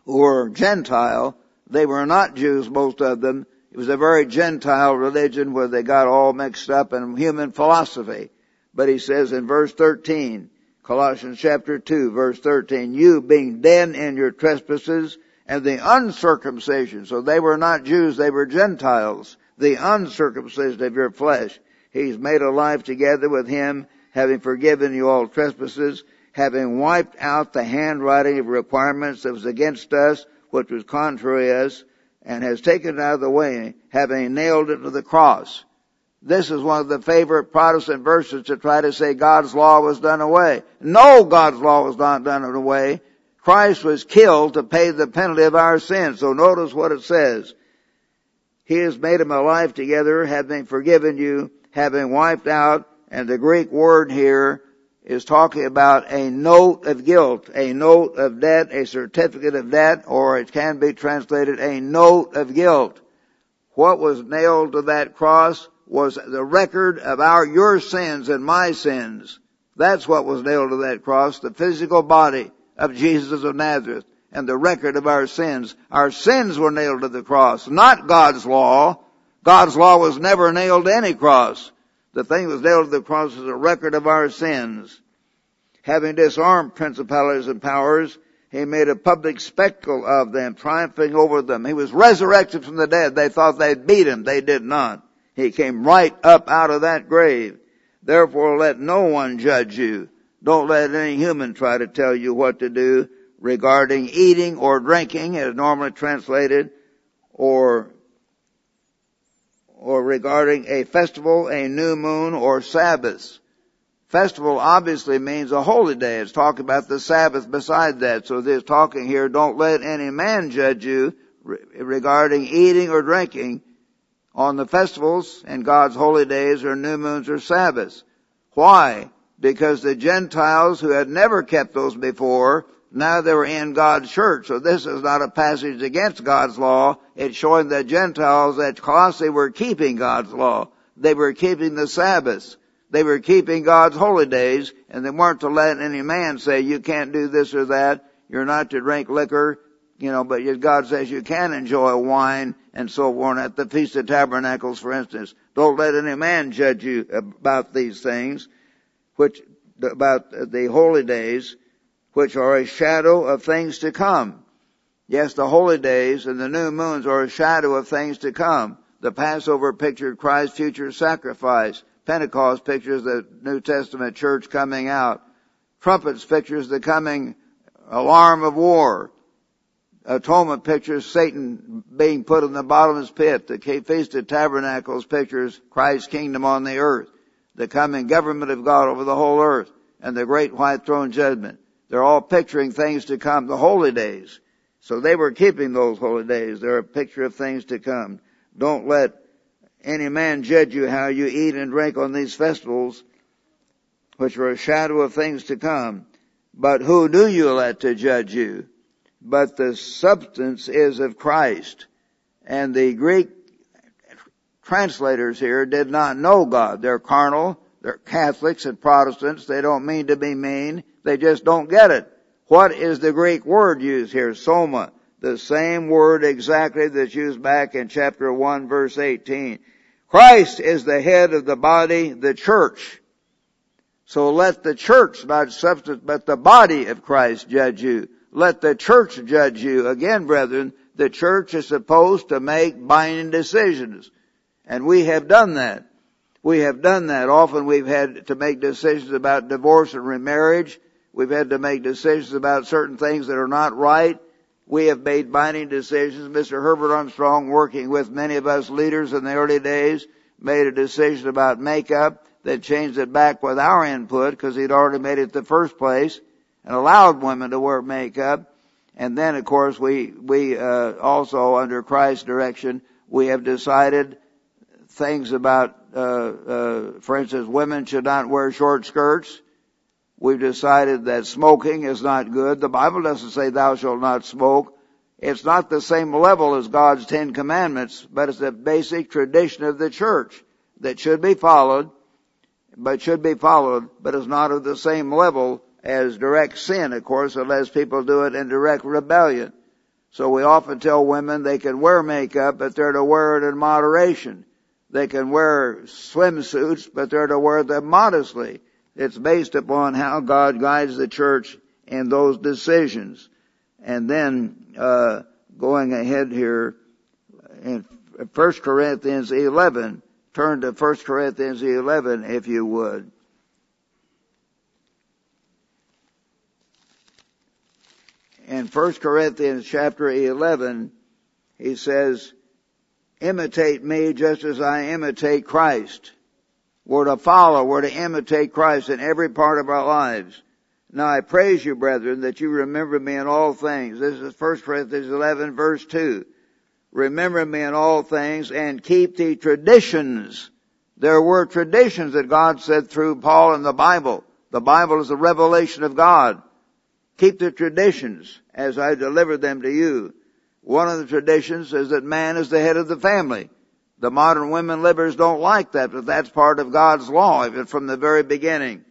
who were Gentile, they were not Jews, most of them. It was a very Gentile religion where they got all mixed up in human philosophy. But he says in verse 13, Colossians chapter 2 verse 13, you being dead in your trespasses and the uncircumcision. So they were not Jews, they were Gentiles. The uncircumcision of your flesh. He's made alive together with him, having forgiven you all trespasses, having wiped out the handwriting of requirements that was against us, which was contrary to us, and has taken it out of the way, having nailed it to the cross. This is one of the favorite Protestant verses to try to say God's law was done away. No, God's law was not done away. Christ was killed to pay the penalty of our sins. So notice what it says. He has made them alive together, having forgiven you, having wiped out, and the Greek word here is talking about a note of guilt, a note of debt, a certificate of debt, or it can be translated a note of guilt. What was nailed to that cross was the record of our, your sins and my sins. That's what was nailed to that cross, the physical body of Jesus of Nazareth and the record of our sins. Our sins were nailed to the cross, not God's law. God's law was never nailed to any cross. The thing that was nailed to the cross is a record of our sins. Having disarmed principalities and powers, he made a public spectacle of them, triumphing over them. He was resurrected from the dead. They thought they'd beat him. They did not. He came right up out of that grave. Therefore let no one judge you. Don't let any human try to tell you what to do regarding eating or drinking as normally translated or or regarding a festival, a new moon, or Sabbaths. Festival obviously means a holy day. It's talking about the Sabbath beside that. So there's talking here, don't let any man judge you regarding eating or drinking on the festivals and God's holy days or new moons or Sabbaths. Why? Because the Gentiles who had never kept those before, now they were in God's church. So this is not a passage against God's law. It's showing the Gentiles that Colossae were keeping God's law. They were keeping the Sabbaths. They were keeping God's holy days, and they weren't to let any man say, you can't do this or that. You're not to drink liquor you know, but God says you can enjoy wine and so on at the Feast of Tabernacles, for instance. Don't let any man judge you about these things, which, about the holy days, which are a shadow of things to come. Yes, the holy days and the new moons are a shadow of things to come. The Passover pictured Christ's future sacrifice. Pentecost pictures the New Testament church coming out. Trumpets pictures the coming alarm of war atonement pictures Satan being put in the bottomless pit. The Feast of Tabernacles pictures Christ's kingdom on the earth, the coming government of God over the whole earth, and the great white throne judgment. They're all picturing things to come, the holy days. So they were keeping those holy days. They're a picture of things to come. Don't let any man judge you how you eat and drink on these festivals, which were a shadow of things to come. But who do you let to judge you? but the substance is of Christ. And the Greek translators here did not know God. They're carnal, they're Catholics and Protestants, they don't mean to be mean, they just don't get it. What is the Greek word used here? Soma. The same word exactly that's used back in chapter 1 verse 18. Christ is the head of the body, the church. So let the church, not substance, but the body of Christ judge you. Let the church judge you. Again, brethren, the church is supposed to make binding decisions. And we have done that. We have done that. Often we've had to make decisions about divorce and remarriage. We've had to make decisions about certain things that are not right. We have made binding decisions. Mr. Herbert Armstrong working with many of us leaders in the early days made a decision about makeup that changed it back with our input because he'd already made it the first place and allowed women to wear makeup. And then of course we, we, uh, also under Christ's direction, we have decided things about, uh, uh, for instance, women should not wear short skirts. We've decided that smoking is not good. The Bible doesn't say thou shalt not smoke. It's not the same level as God's Ten Commandments, but it's a basic tradition of the church that should be followed, but should be followed, but is not of the same level as direct sin, of course, unless people do it in direct rebellion. So we often tell women they can wear makeup, but they're to wear it in moderation. They can wear swimsuits, but they're to wear them modestly. It's based upon how God guides the church in those decisions. And then, uh, going ahead here, in 1 Corinthians 11, turn to 1 Corinthians 11 if you would. In 1 Corinthians chapter 11, he says, imitate me just as I imitate Christ. We're to follow, we're to imitate Christ in every part of our lives. Now I praise you, brethren, that you remember me in all things. This is 1 Corinthians 11 verse 2. Remember me in all things and keep the traditions. There were traditions that God said through Paul in the Bible. The Bible is a revelation of God. Keep the traditions as I deliver them to you. One of the traditions is that man is the head of the family. The modern women liberals don't like that, but that's part of God's law, even from the very beginning.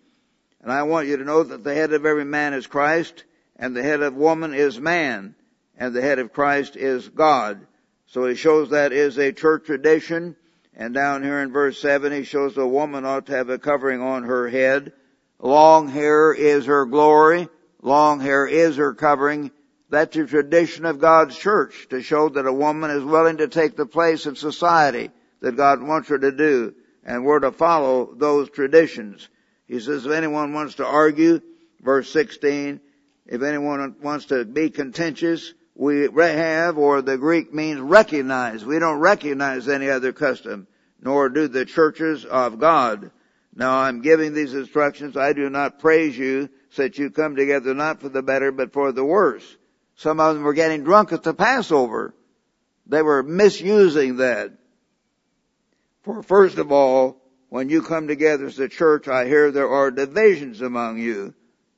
And I want you to know that the head of every man is Christ, and the head of woman is man, and the head of Christ is God. So he shows that is a church tradition, and down here in verse 7 he shows the woman ought to have a covering on her head. Long hair is her glory, long hair is her covering, that's the tradition of God's church to show that a woman is willing to take the place in society that God wants her to do. And we're to follow those traditions. He says if anyone wants to argue, verse 16, if anyone wants to be contentious, we have, or the Greek means recognize. We don't recognize any other custom, nor do the churches of God. Now I'm giving these instructions. I do not praise you since you come together not for the better, but for the worse. Some of them were getting drunk at the Passover. They were misusing that. For first of all, when you come together as a church, I hear there are divisions among you.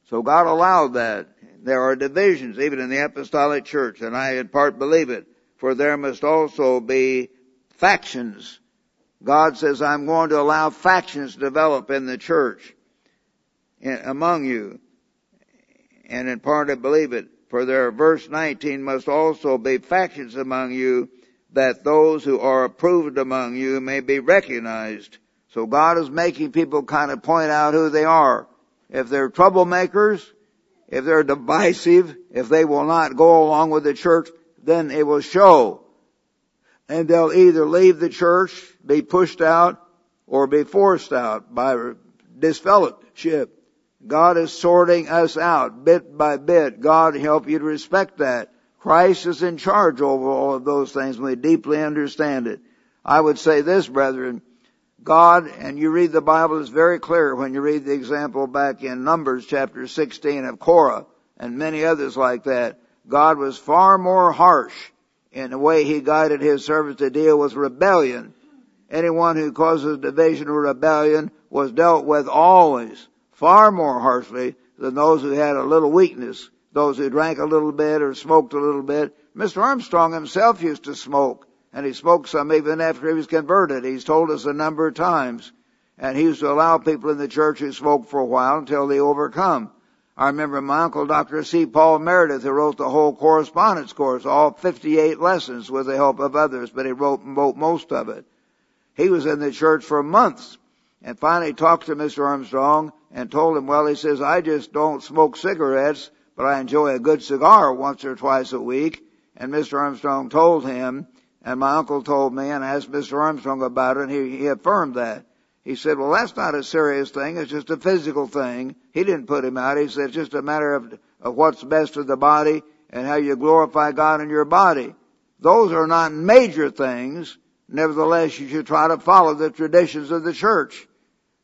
So God allowed that. There are divisions, even in the apostolic church, and I in part believe it. For there must also be factions. God says, I'm going to allow factions to develop in the church, among you. And in part I believe it. For there, verse 19, must also be factions among you, that those who are approved among you may be recognized. So God is making people kind of point out who they are. If they're troublemakers, if they're divisive, if they will not go along with the church, then it will show. And they'll either leave the church, be pushed out, or be forced out by disfellowship. God is sorting us out bit by bit. God help you to respect that. Christ is in charge over all of those things. We deeply understand it. I would say this, brethren. God, and you read the Bible, is very clear when you read the example back in Numbers chapter 16 of Korah and many others like that. God was far more harsh in the way He guided His servants to deal with rebellion. Anyone who causes division or rebellion was dealt with always far more harshly than those who had a little weakness, those who drank a little bit or smoked a little bit. Mr. Armstrong himself used to smoke, and he smoked some even after he was converted. He's told us a number of times. And he used to allow people in the church who smoked for a while until they overcome. I remember my uncle, Dr. C. Paul Meredith, who wrote the whole correspondence course, all 58 lessons with the help of others, but he wrote, wrote most of it. He was in the church for months and finally talked to Mr. Armstrong and told him, well, he says, I just don't smoke cigarettes, but I enjoy a good cigar once or twice a week. And Mr. Armstrong told him, and my uncle told me, and asked Mr. Armstrong about it, and he, he affirmed that. He said, well, that's not a serious thing. It's just a physical thing. He didn't put him out. He said, it's just a matter of, of what's best for the body and how you glorify God in your body. Those are not major things, Nevertheless, you should try to follow the traditions of the church.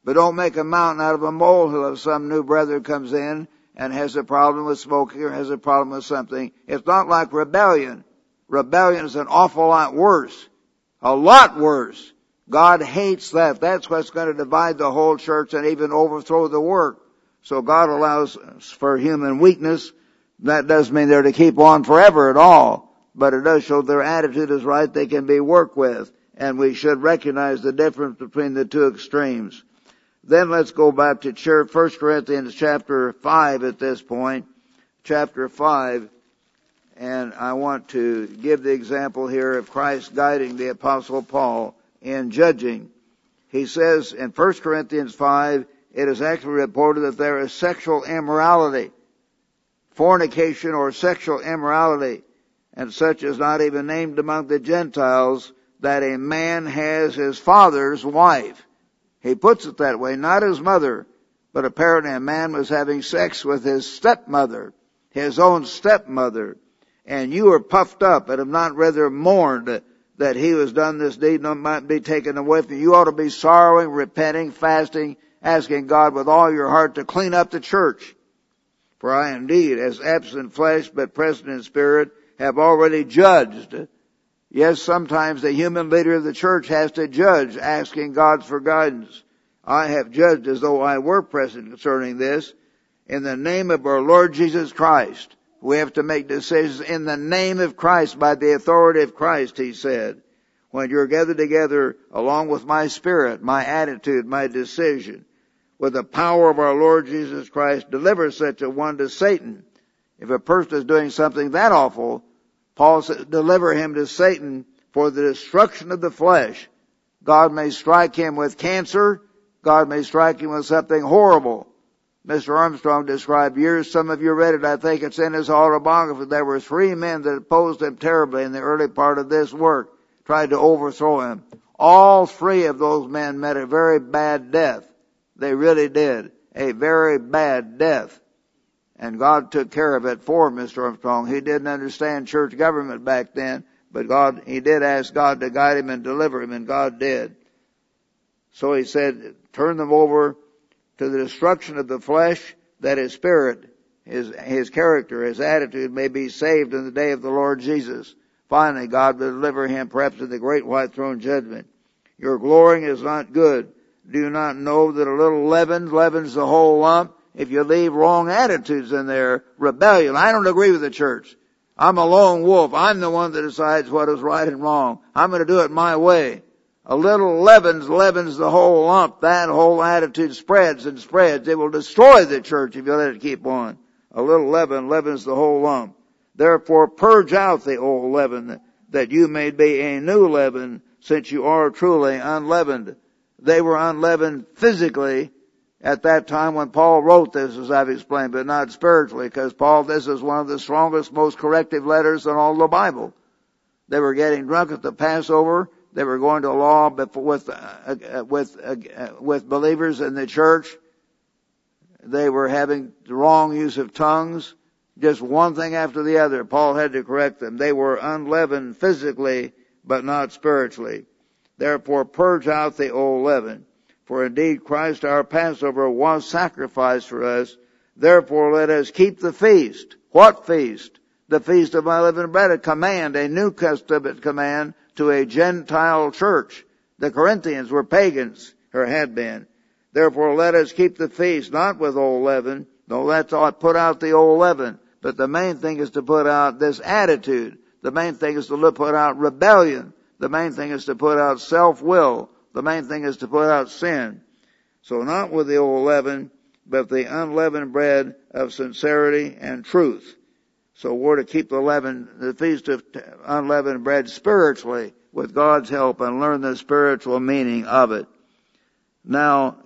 But don't make a mountain out of a molehill if some new brother comes in and has a problem with smoking or has a problem with something. It's not like rebellion. Rebellion is an awful lot worse. A lot worse. God hates that. That's what's going to divide the whole church and even overthrow the work. So God allows for human weakness. That doesn't mean they're to keep on forever at all, but it does show their attitude is right. They can be worked with, and we should recognize the difference between the two extremes. Then let's go back to church, 1 Corinthians chapter 5 at this point. Chapter 5. And I want to give the example here of Christ guiding the apostle Paul in judging. He says in 1 Corinthians 5, it is actually reported that there is sexual immorality, fornication or sexual immorality, and such is not even named among the Gentiles that a man has his father's wife. He puts it that way, not his mother, but apparently a man was having sex with his stepmother, his own stepmother, and you are puffed up and have not rather mourned that he has done this deed and might be taken away from you. You ought to be sorrowing, repenting, fasting, asking God with all your heart to clean up the church. For I indeed, as absent flesh but present in spirit, have already judged. Yes, sometimes the human leader of the church has to judge, asking God for guidance. I have judged as though I were present concerning this. In the name of our Lord Jesus Christ, we have to make decisions in the name of Christ, by the authority of Christ, he said. When you're gathered together along with my spirit, my attitude, my decision, with the power of our Lord Jesus Christ, deliver such a one to Satan. If a person is doing something that awful, Paul deliver him to Satan for the destruction of the flesh. God may strike him with cancer. God may strike him with something horrible. Mr. Armstrong described years, some of you read it, I think it's in his autobiography. There were three men that opposed him terribly in the early part of this work, tried to overthrow him. All three of those men met a very bad death. They really did. A very bad death. And God took care of it for Mr. Armstrong. He didn't understand church government back then, but God, he did ask God to guide him and deliver him, and God did. So he said, turn them over to the destruction of the flesh, that his spirit, his, his character, his attitude may be saved in the day of the Lord Jesus. Finally, God will deliver him perhaps in the great white throne judgment. Your glorying is not good. Do you not know that a little leaven leavens the whole lump? If you leave wrong attitudes in there, rebellion. I don't agree with the church. I'm a lone wolf. I'm the one that decides what is right and wrong. I'm going to do it my way. A little leavens leavens the whole lump. That whole attitude spreads and spreads. It will destroy the church if you let it keep on. A little leaven leavens the whole lump. Therefore purge out the old leaven that you may be a new leaven since you are truly unleavened. They were unleavened physically at that time when Paul wrote this, as I've explained, but not spiritually, because Paul, this is one of the strongest, most corrective letters in all the Bible. They were getting drunk at the Passover. They were going to law with, uh, uh, with, uh, with believers in the church. They were having the wrong use of tongues. Just one thing after the other. Paul had to correct them. They were unleavened physically, but not spiritually. Therefore purge out the old leaven. For indeed Christ our Passover was sacrificed for us. Therefore let us keep the feast. What feast? The feast of unleavened bread, a command, a New Testament command to a Gentile church. The Corinthians were pagans, or had been. Therefore let us keep the feast, not with old leaven, though that's all, put out the old leaven. But the main thing is to put out this attitude. The main thing is to put out rebellion. The main thing is to put out self-will. The main thing is to put out sin. So not with the old leaven, but the unleavened bread of sincerity and truth. So we're to keep the leaven, the feast of unleavened bread spiritually with God's help and learn the spiritual meaning of it. Now,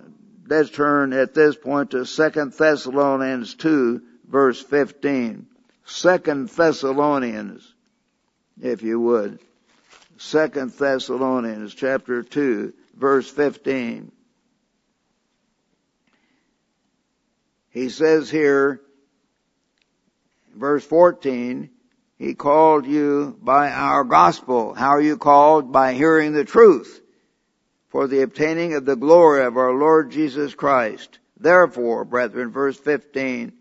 let's turn at this point to 2 Thessalonians 2 verse 15. 2 Thessalonians, if you would. Second Thessalonians chapter 2 verse 15. He says here, verse 14, He called you by our gospel. How are you called? By hearing the truth for the obtaining of the glory of our Lord Jesus Christ. Therefore, brethren, verse 15,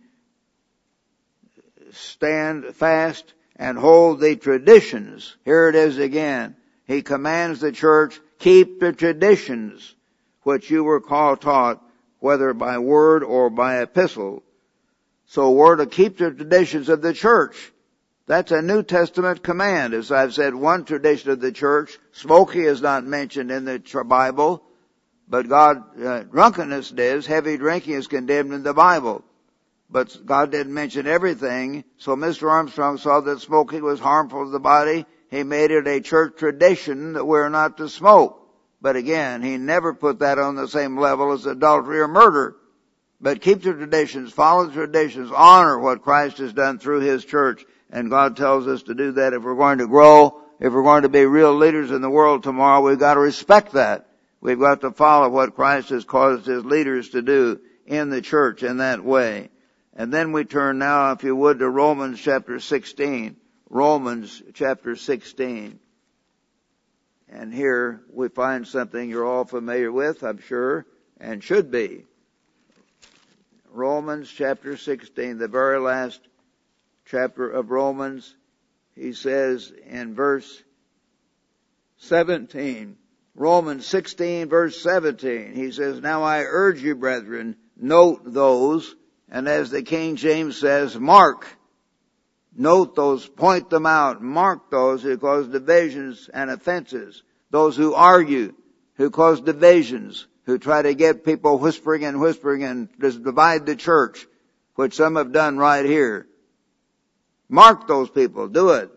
stand fast and hold the traditions. Here it is again. He commands the church, keep the traditions which you were called taught, whether by word or by epistle. So we're to keep the traditions of the church. That's a New Testament command. As I've said, one tradition of the church, smoking is not mentioned in the Bible, but God, uh, drunkenness is, heavy drinking is condemned in the Bible. But God didn't mention everything, so Mr. Armstrong saw that smoking was harmful to the body. He made it a church tradition that we're not to smoke. But again, he never put that on the same level as adultery or murder. But keep the traditions, follow the traditions, honor what Christ has done through His church. And God tells us to do that if we're going to grow, if we're going to be real leaders in the world tomorrow, we've got to respect that. We've got to follow what Christ has caused His leaders to do in the church in that way. And then we turn now, if you would, to Romans chapter 16. Romans chapter 16. And here we find something you're all familiar with, I'm sure, and should be. Romans chapter 16, the very last chapter of Romans, he says in verse 17, Romans 16 verse 17, he says, Now I urge you brethren, note those, and as the King James says, mark, note those, point them out, mark those who cause divisions and offenses, those who argue, who cause divisions, who try to get people whispering and whispering and just divide the church, which some have done right here. Mark those people. Do it.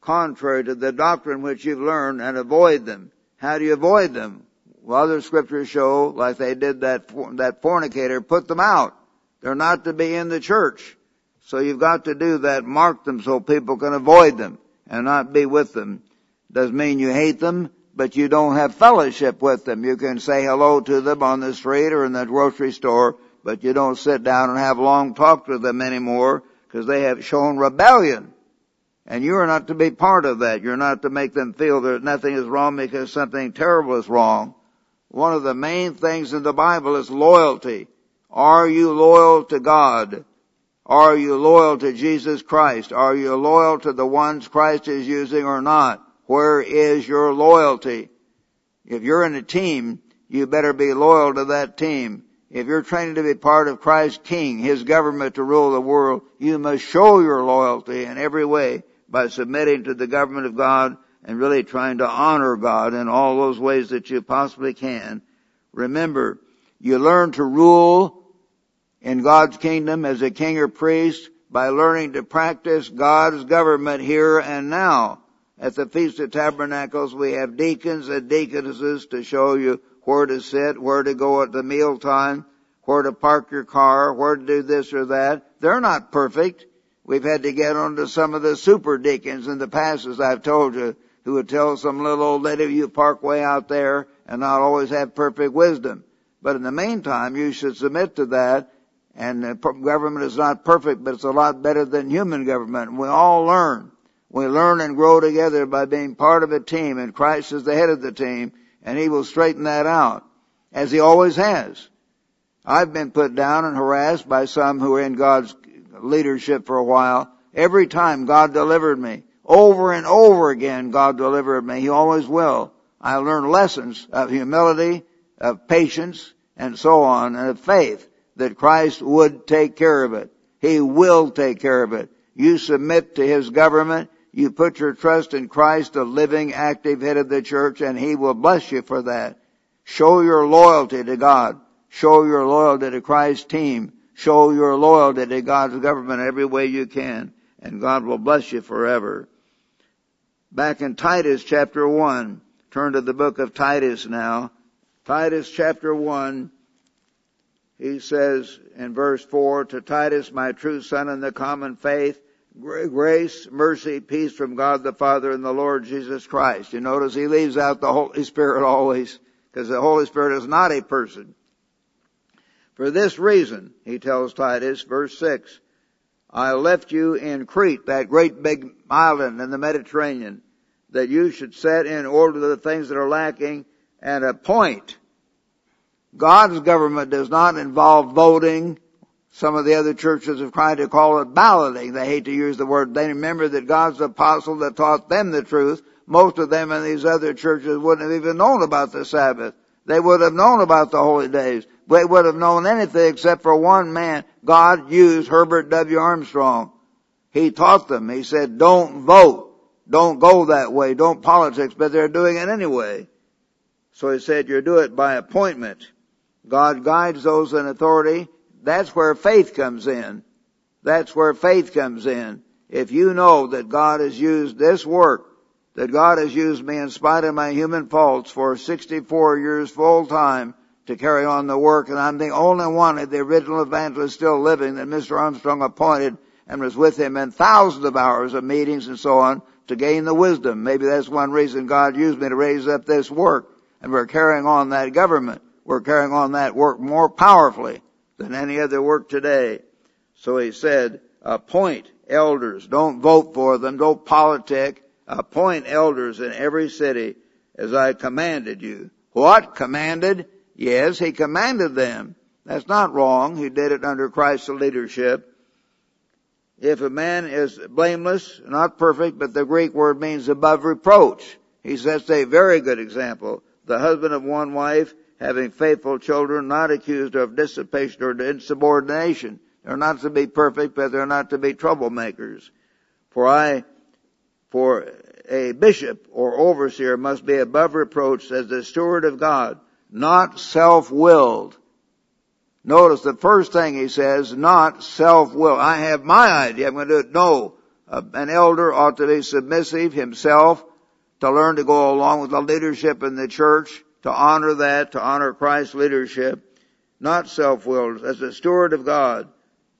Contrary to the doctrine which you've learned and avoid them. How do you avoid them? Well, other scriptures show, like they did that, that fornicator, put them out. They're not to be in the church. So you've got to do that, mark them so people can avoid them and not be with them. Doesn't mean you hate them, but you don't have fellowship with them. You can say hello to them on the street or in the grocery store, but you don't sit down and have long talk with them anymore because they have shown rebellion. And you are not to be part of that. You're not to make them feel that nothing is wrong because something terrible is wrong. One of the main things in the Bible is loyalty. Are you loyal to God? Are you loyal to Jesus Christ? Are you loyal to the ones Christ is using or not? Where is your loyalty? If you're in a team, you better be loyal to that team. If you're training to be part of Christ's King, His government to rule the world, you must show your loyalty in every way by submitting to the government of God and really trying to honor God in all those ways that you possibly can. Remember, you learn to rule in God's kingdom as a king or priest by learning to practice God's government here and now. At the Feast of Tabernacles, we have deacons and deaconesses to show you where to sit, where to go at the meal time, where to park your car, where to do this or that. They're not perfect. We've had to get onto some of the super deacons in the past, as I've told you, who would tell some little old lady you park way out there and not always have perfect wisdom. But in the meantime, you should submit to that. And the government is not perfect, but it's a lot better than human government. We all learn. We learn and grow together by being part of a team, and Christ is the head of the team, and He will straighten that out, as He always has. I've been put down and harassed by some who are in God's leadership for a while. Every time God delivered me. Over and over again God delivered me. He always will. I learned lessons of humility, of patience, and so on, and of faith that Christ would take care of it. He will take care of it. You submit to His government. You put your trust in Christ, the living, active head of the church, and He will bless you for that. Show your loyalty to God. Show your loyalty to Christ's team. Show your loyalty to God's government every way you can, and God will bless you forever. Back in Titus chapter 1, turn to the book of Titus now. Titus chapter 1, he says in verse 4, to Titus, my true son in the common faith, grace, mercy, peace from God the Father and the Lord Jesus Christ. You notice he leaves out the Holy Spirit always, because the Holy Spirit is not a person. For this reason, he tells Titus, verse 6, I left you in Crete, that great big island in the Mediterranean, that you should set in order the things that are lacking and appoint. God's government does not involve voting. Some of the other churches have tried to call it balloting. They hate to use the word. They remember that God's apostle that taught them the truth. Most of them in these other churches wouldn't have even known about the Sabbath. They would have known about the holy days. They would have known anything except for one man. God used Herbert W. Armstrong. He taught them. He said, don't vote. Don't go that way. Don't politics, but they're doing it anyway. So he said, you do it by appointment. God guides those in authority. That's where faith comes in. That's where faith comes in. If you know that God has used this work that God has used me in spite of my human faults for 64 years full time to carry on the work, and I'm the only one of the original evangelist still living that Mr. Armstrong appointed and was with him in thousands of hours of meetings and so on to gain the wisdom. Maybe that's one reason God used me to raise up this work, and we're carrying on that government. We're carrying on that work more powerfully than any other work today. So he said, appoint elders. Don't vote for them. Don't politic appoint elders in every city as I commanded you. What? Commanded? Yes, he commanded them. That's not wrong. He did it under Christ's leadership. If a man is blameless, not perfect, but the Greek word means above reproach. He sets a very good example. The husband of one wife, having faithful children, not accused of dissipation or insubordination. They're not to be perfect, but they're not to be troublemakers. For I for a bishop or overseer must be above reproach as the steward of God, not self-willed. Notice the first thing he says, not self-willed. I have my idea, I'm going to do it. No. Uh, an elder ought to be submissive himself, to learn to go along with the leadership in the church, to honor that, to honor Christ's leadership, not self-willed, as a steward of God,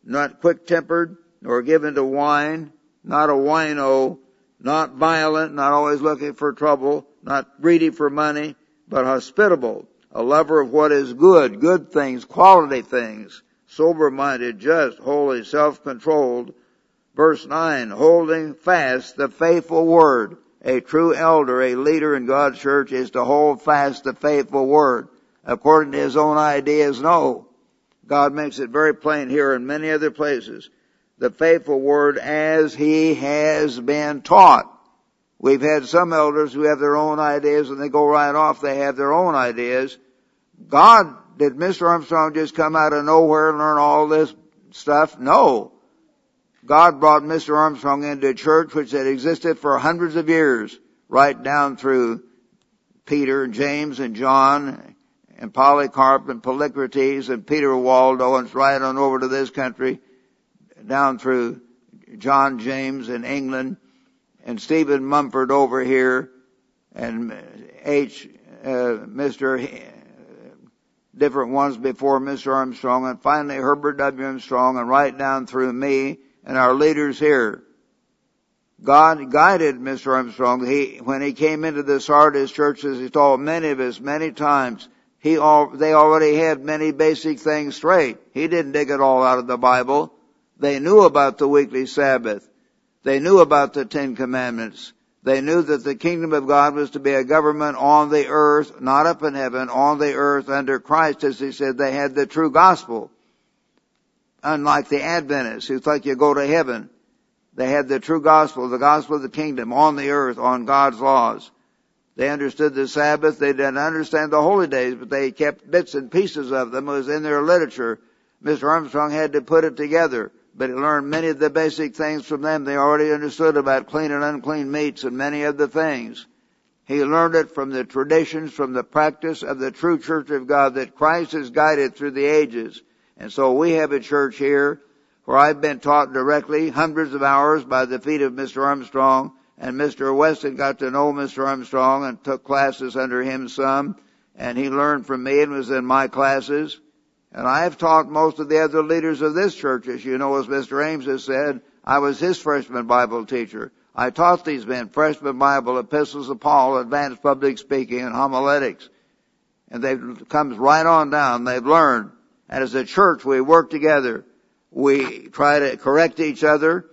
not quick-tempered, nor given to wine, not a wino, not violent, not always looking for trouble, not greedy for money, but hospitable, a lover of what is good, good things, quality things, sober-minded, just, holy, self-controlled. Verse 9, holding fast the faithful word. A true elder, a leader in God's church is to hold fast the faithful word. According to his own ideas, no. God makes it very plain here and many other places the faithful word as he has been taught. We've had some elders who have their own ideas and they go right off, they have their own ideas. God, did Mr. Armstrong just come out of nowhere and learn all this stuff? No. God brought Mr. Armstrong into a church which had existed for hundreds of years, right down through Peter and James and John and Polycarp and Polycrates and Peter Waldo and right on over to this country down through John James in England and Stephen Mumford over here and H, uh, Mr. different ones before Mr. Armstrong and finally Herbert W. Armstrong and right down through me and our leaders here. God guided Mr. Armstrong. He, when he came into this the Sardis churches, he told many of us many times, he all, they already had many basic things straight. He didn't dig it all out of the Bible. They knew about the weekly Sabbath. They knew about the Ten Commandments. They knew that the kingdom of God was to be a government on the earth, not up in heaven, on the earth under Christ, as he said they had the true gospel. Unlike the Adventists who think you go to heaven. They had the true gospel, the gospel of the kingdom on the earth, on God's laws. They understood the Sabbath. They didn't understand the holy days, but they kept bits and pieces of them. It was in their literature. Mr. Armstrong had to put it together but he learned many of the basic things from them. They already understood about clean and unclean meats and many of the things. He learned it from the traditions, from the practice of the true church of God that Christ has guided through the ages. And so we have a church here where I've been taught directly hundreds of hours by the feet of Mr. Armstrong and Mr. Weston got to know Mr. Armstrong and took classes under him some and he learned from me and was in my classes. And I have taught most of the other leaders of this church, as you know, as Mr. Ames has said, I was his freshman Bible teacher. I taught these men freshman Bible, epistles of Paul, advanced public speaking, and homiletics. And they've comes right on down. They've learned. And as a church, we work together. We try to correct each other.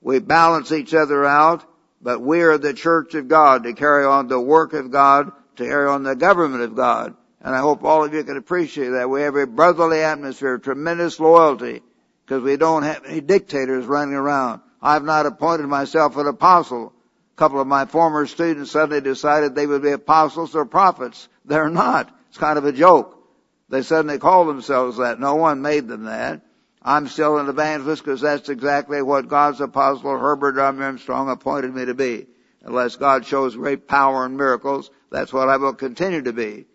We balance each other out, but we are the church of God to carry on the work of God, to carry on the government of God. And I hope all of you can appreciate that. We have a brotherly atmosphere, tremendous loyalty, because we don't have any dictators running around. I've not appointed myself an apostle. A couple of my former students suddenly decided they would be apostles or prophets. They're not. It's kind of a joke. They suddenly call themselves that. No one made them that. I'm still an evangelist because that's exactly what God's apostle Herbert Armstrong appointed me to be. Unless God shows great power and miracles, that's what I will continue to be.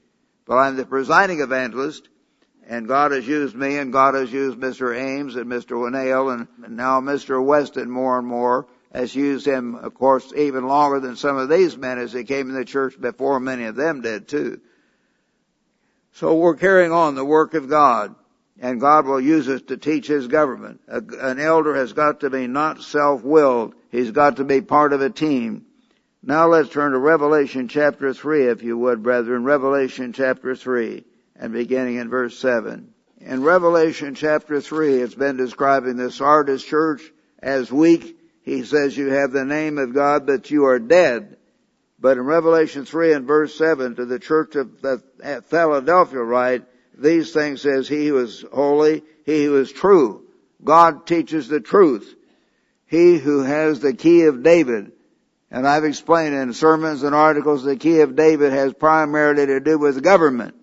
But I'm the presiding evangelist, and God has used me, and God has used Mr. Ames and Mr. Winnail, and now Mr. Weston more and more, has used him, of course, even longer than some of these men as they came in the church before many of them did too. So we're carrying on the work of God and God will use us to teach His government. A, an elder has got to be not self-willed. He's got to be part of a team. Now let's turn to Revelation chapter 3, if you would, brethren. Revelation chapter 3, and beginning in verse 7. In Revelation chapter 3, it's been describing the Sardis church as weak. He says you have the name of God, but you are dead. But in Revelation 3 and verse 7, to the church of Philadelphia, right, these things says he who is holy, he who is true. God teaches the truth. He who has the key of David. And I've explained in sermons and articles the key of David has primarily to do with government.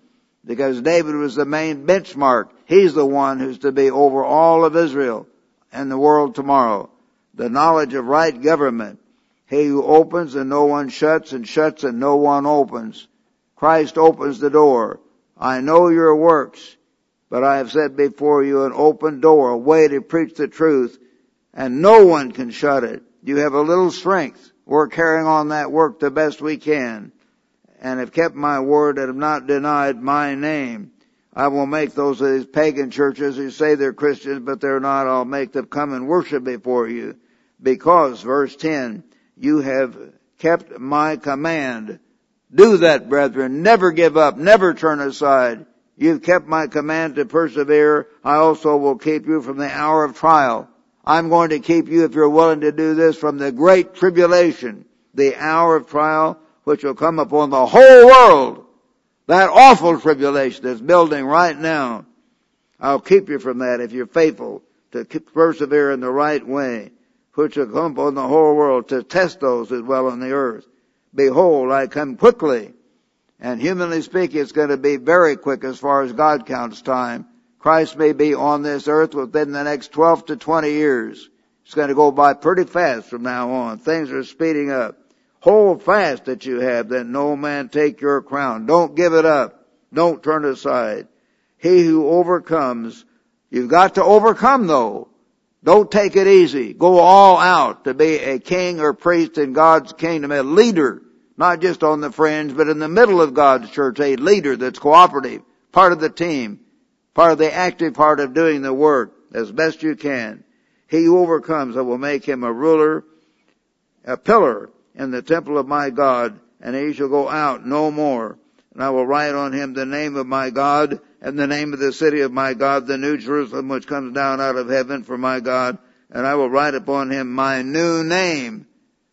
Because David was the main benchmark. He's the one who's to be over all of Israel and the world tomorrow. The knowledge of right government. He who opens and no one shuts and shuts and no one opens. Christ opens the door. I know your works, but I have set before you an open door, a way to preach the truth, and no one can shut it. You have a little strength. We're carrying on that work the best we can, and have kept my word and have not denied my name. I will make those of these pagan churches who say they're Christians, but they're not, I'll make them come and worship before you. Because, verse 10, you have kept my command do that, brethren. Never give up. Never turn aside. You've kept my command to persevere. I also will keep you from the hour of trial. I'm going to keep you, if you're willing to do this, from the great tribulation, the hour of trial, which will come upon the whole world. That awful tribulation that's building right now. I'll keep you from that if you're faithful to persevere in the right way, which will come upon the whole world to test those who dwell on the earth. Behold, I come quickly. And humanly speaking, it's going to be very quick as far as God counts time. Christ may be on this earth within the next 12 to 20 years. It's going to go by pretty fast from now on. Things are speeding up. Hold fast that you have, that no man take your crown. Don't give it up. Don't turn aside. He who overcomes, you've got to overcome though. Don't take it easy. Go all out to be a king or priest in God's kingdom, a leader, not just on the fringe, but in the middle of God's church, a leader that's cooperative, part of the team, part of the active part of doing the work as best you can. He who overcomes, I will make him a ruler, a pillar in the temple of my God, and he shall go out no more. And I will write on him the name of my God and the name of the city of my God, the new Jerusalem which comes down out of heaven for my God, and I will write upon him my new name.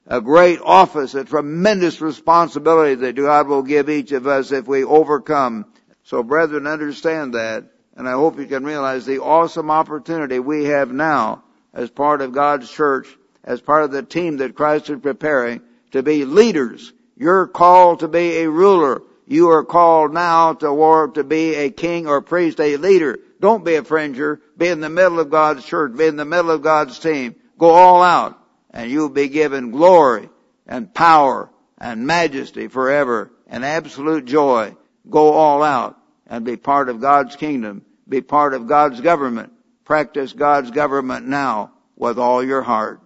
A great office, a tremendous responsibility that God will give each of us if we overcome. So brethren, understand that, and I hope you can realize the awesome opportunity we have now as part of God's church, as part of the team that Christ is preparing to be leaders. You're called to be a ruler. You are called now to war to be a king or priest, a leader. Don't be a fringer. Be in the middle of God's church. Be in the middle of God's team. Go all out and you'll be given glory and power and majesty forever and absolute joy. Go all out and be part of God's kingdom. Be part of God's government. Practice God's government now with all your heart.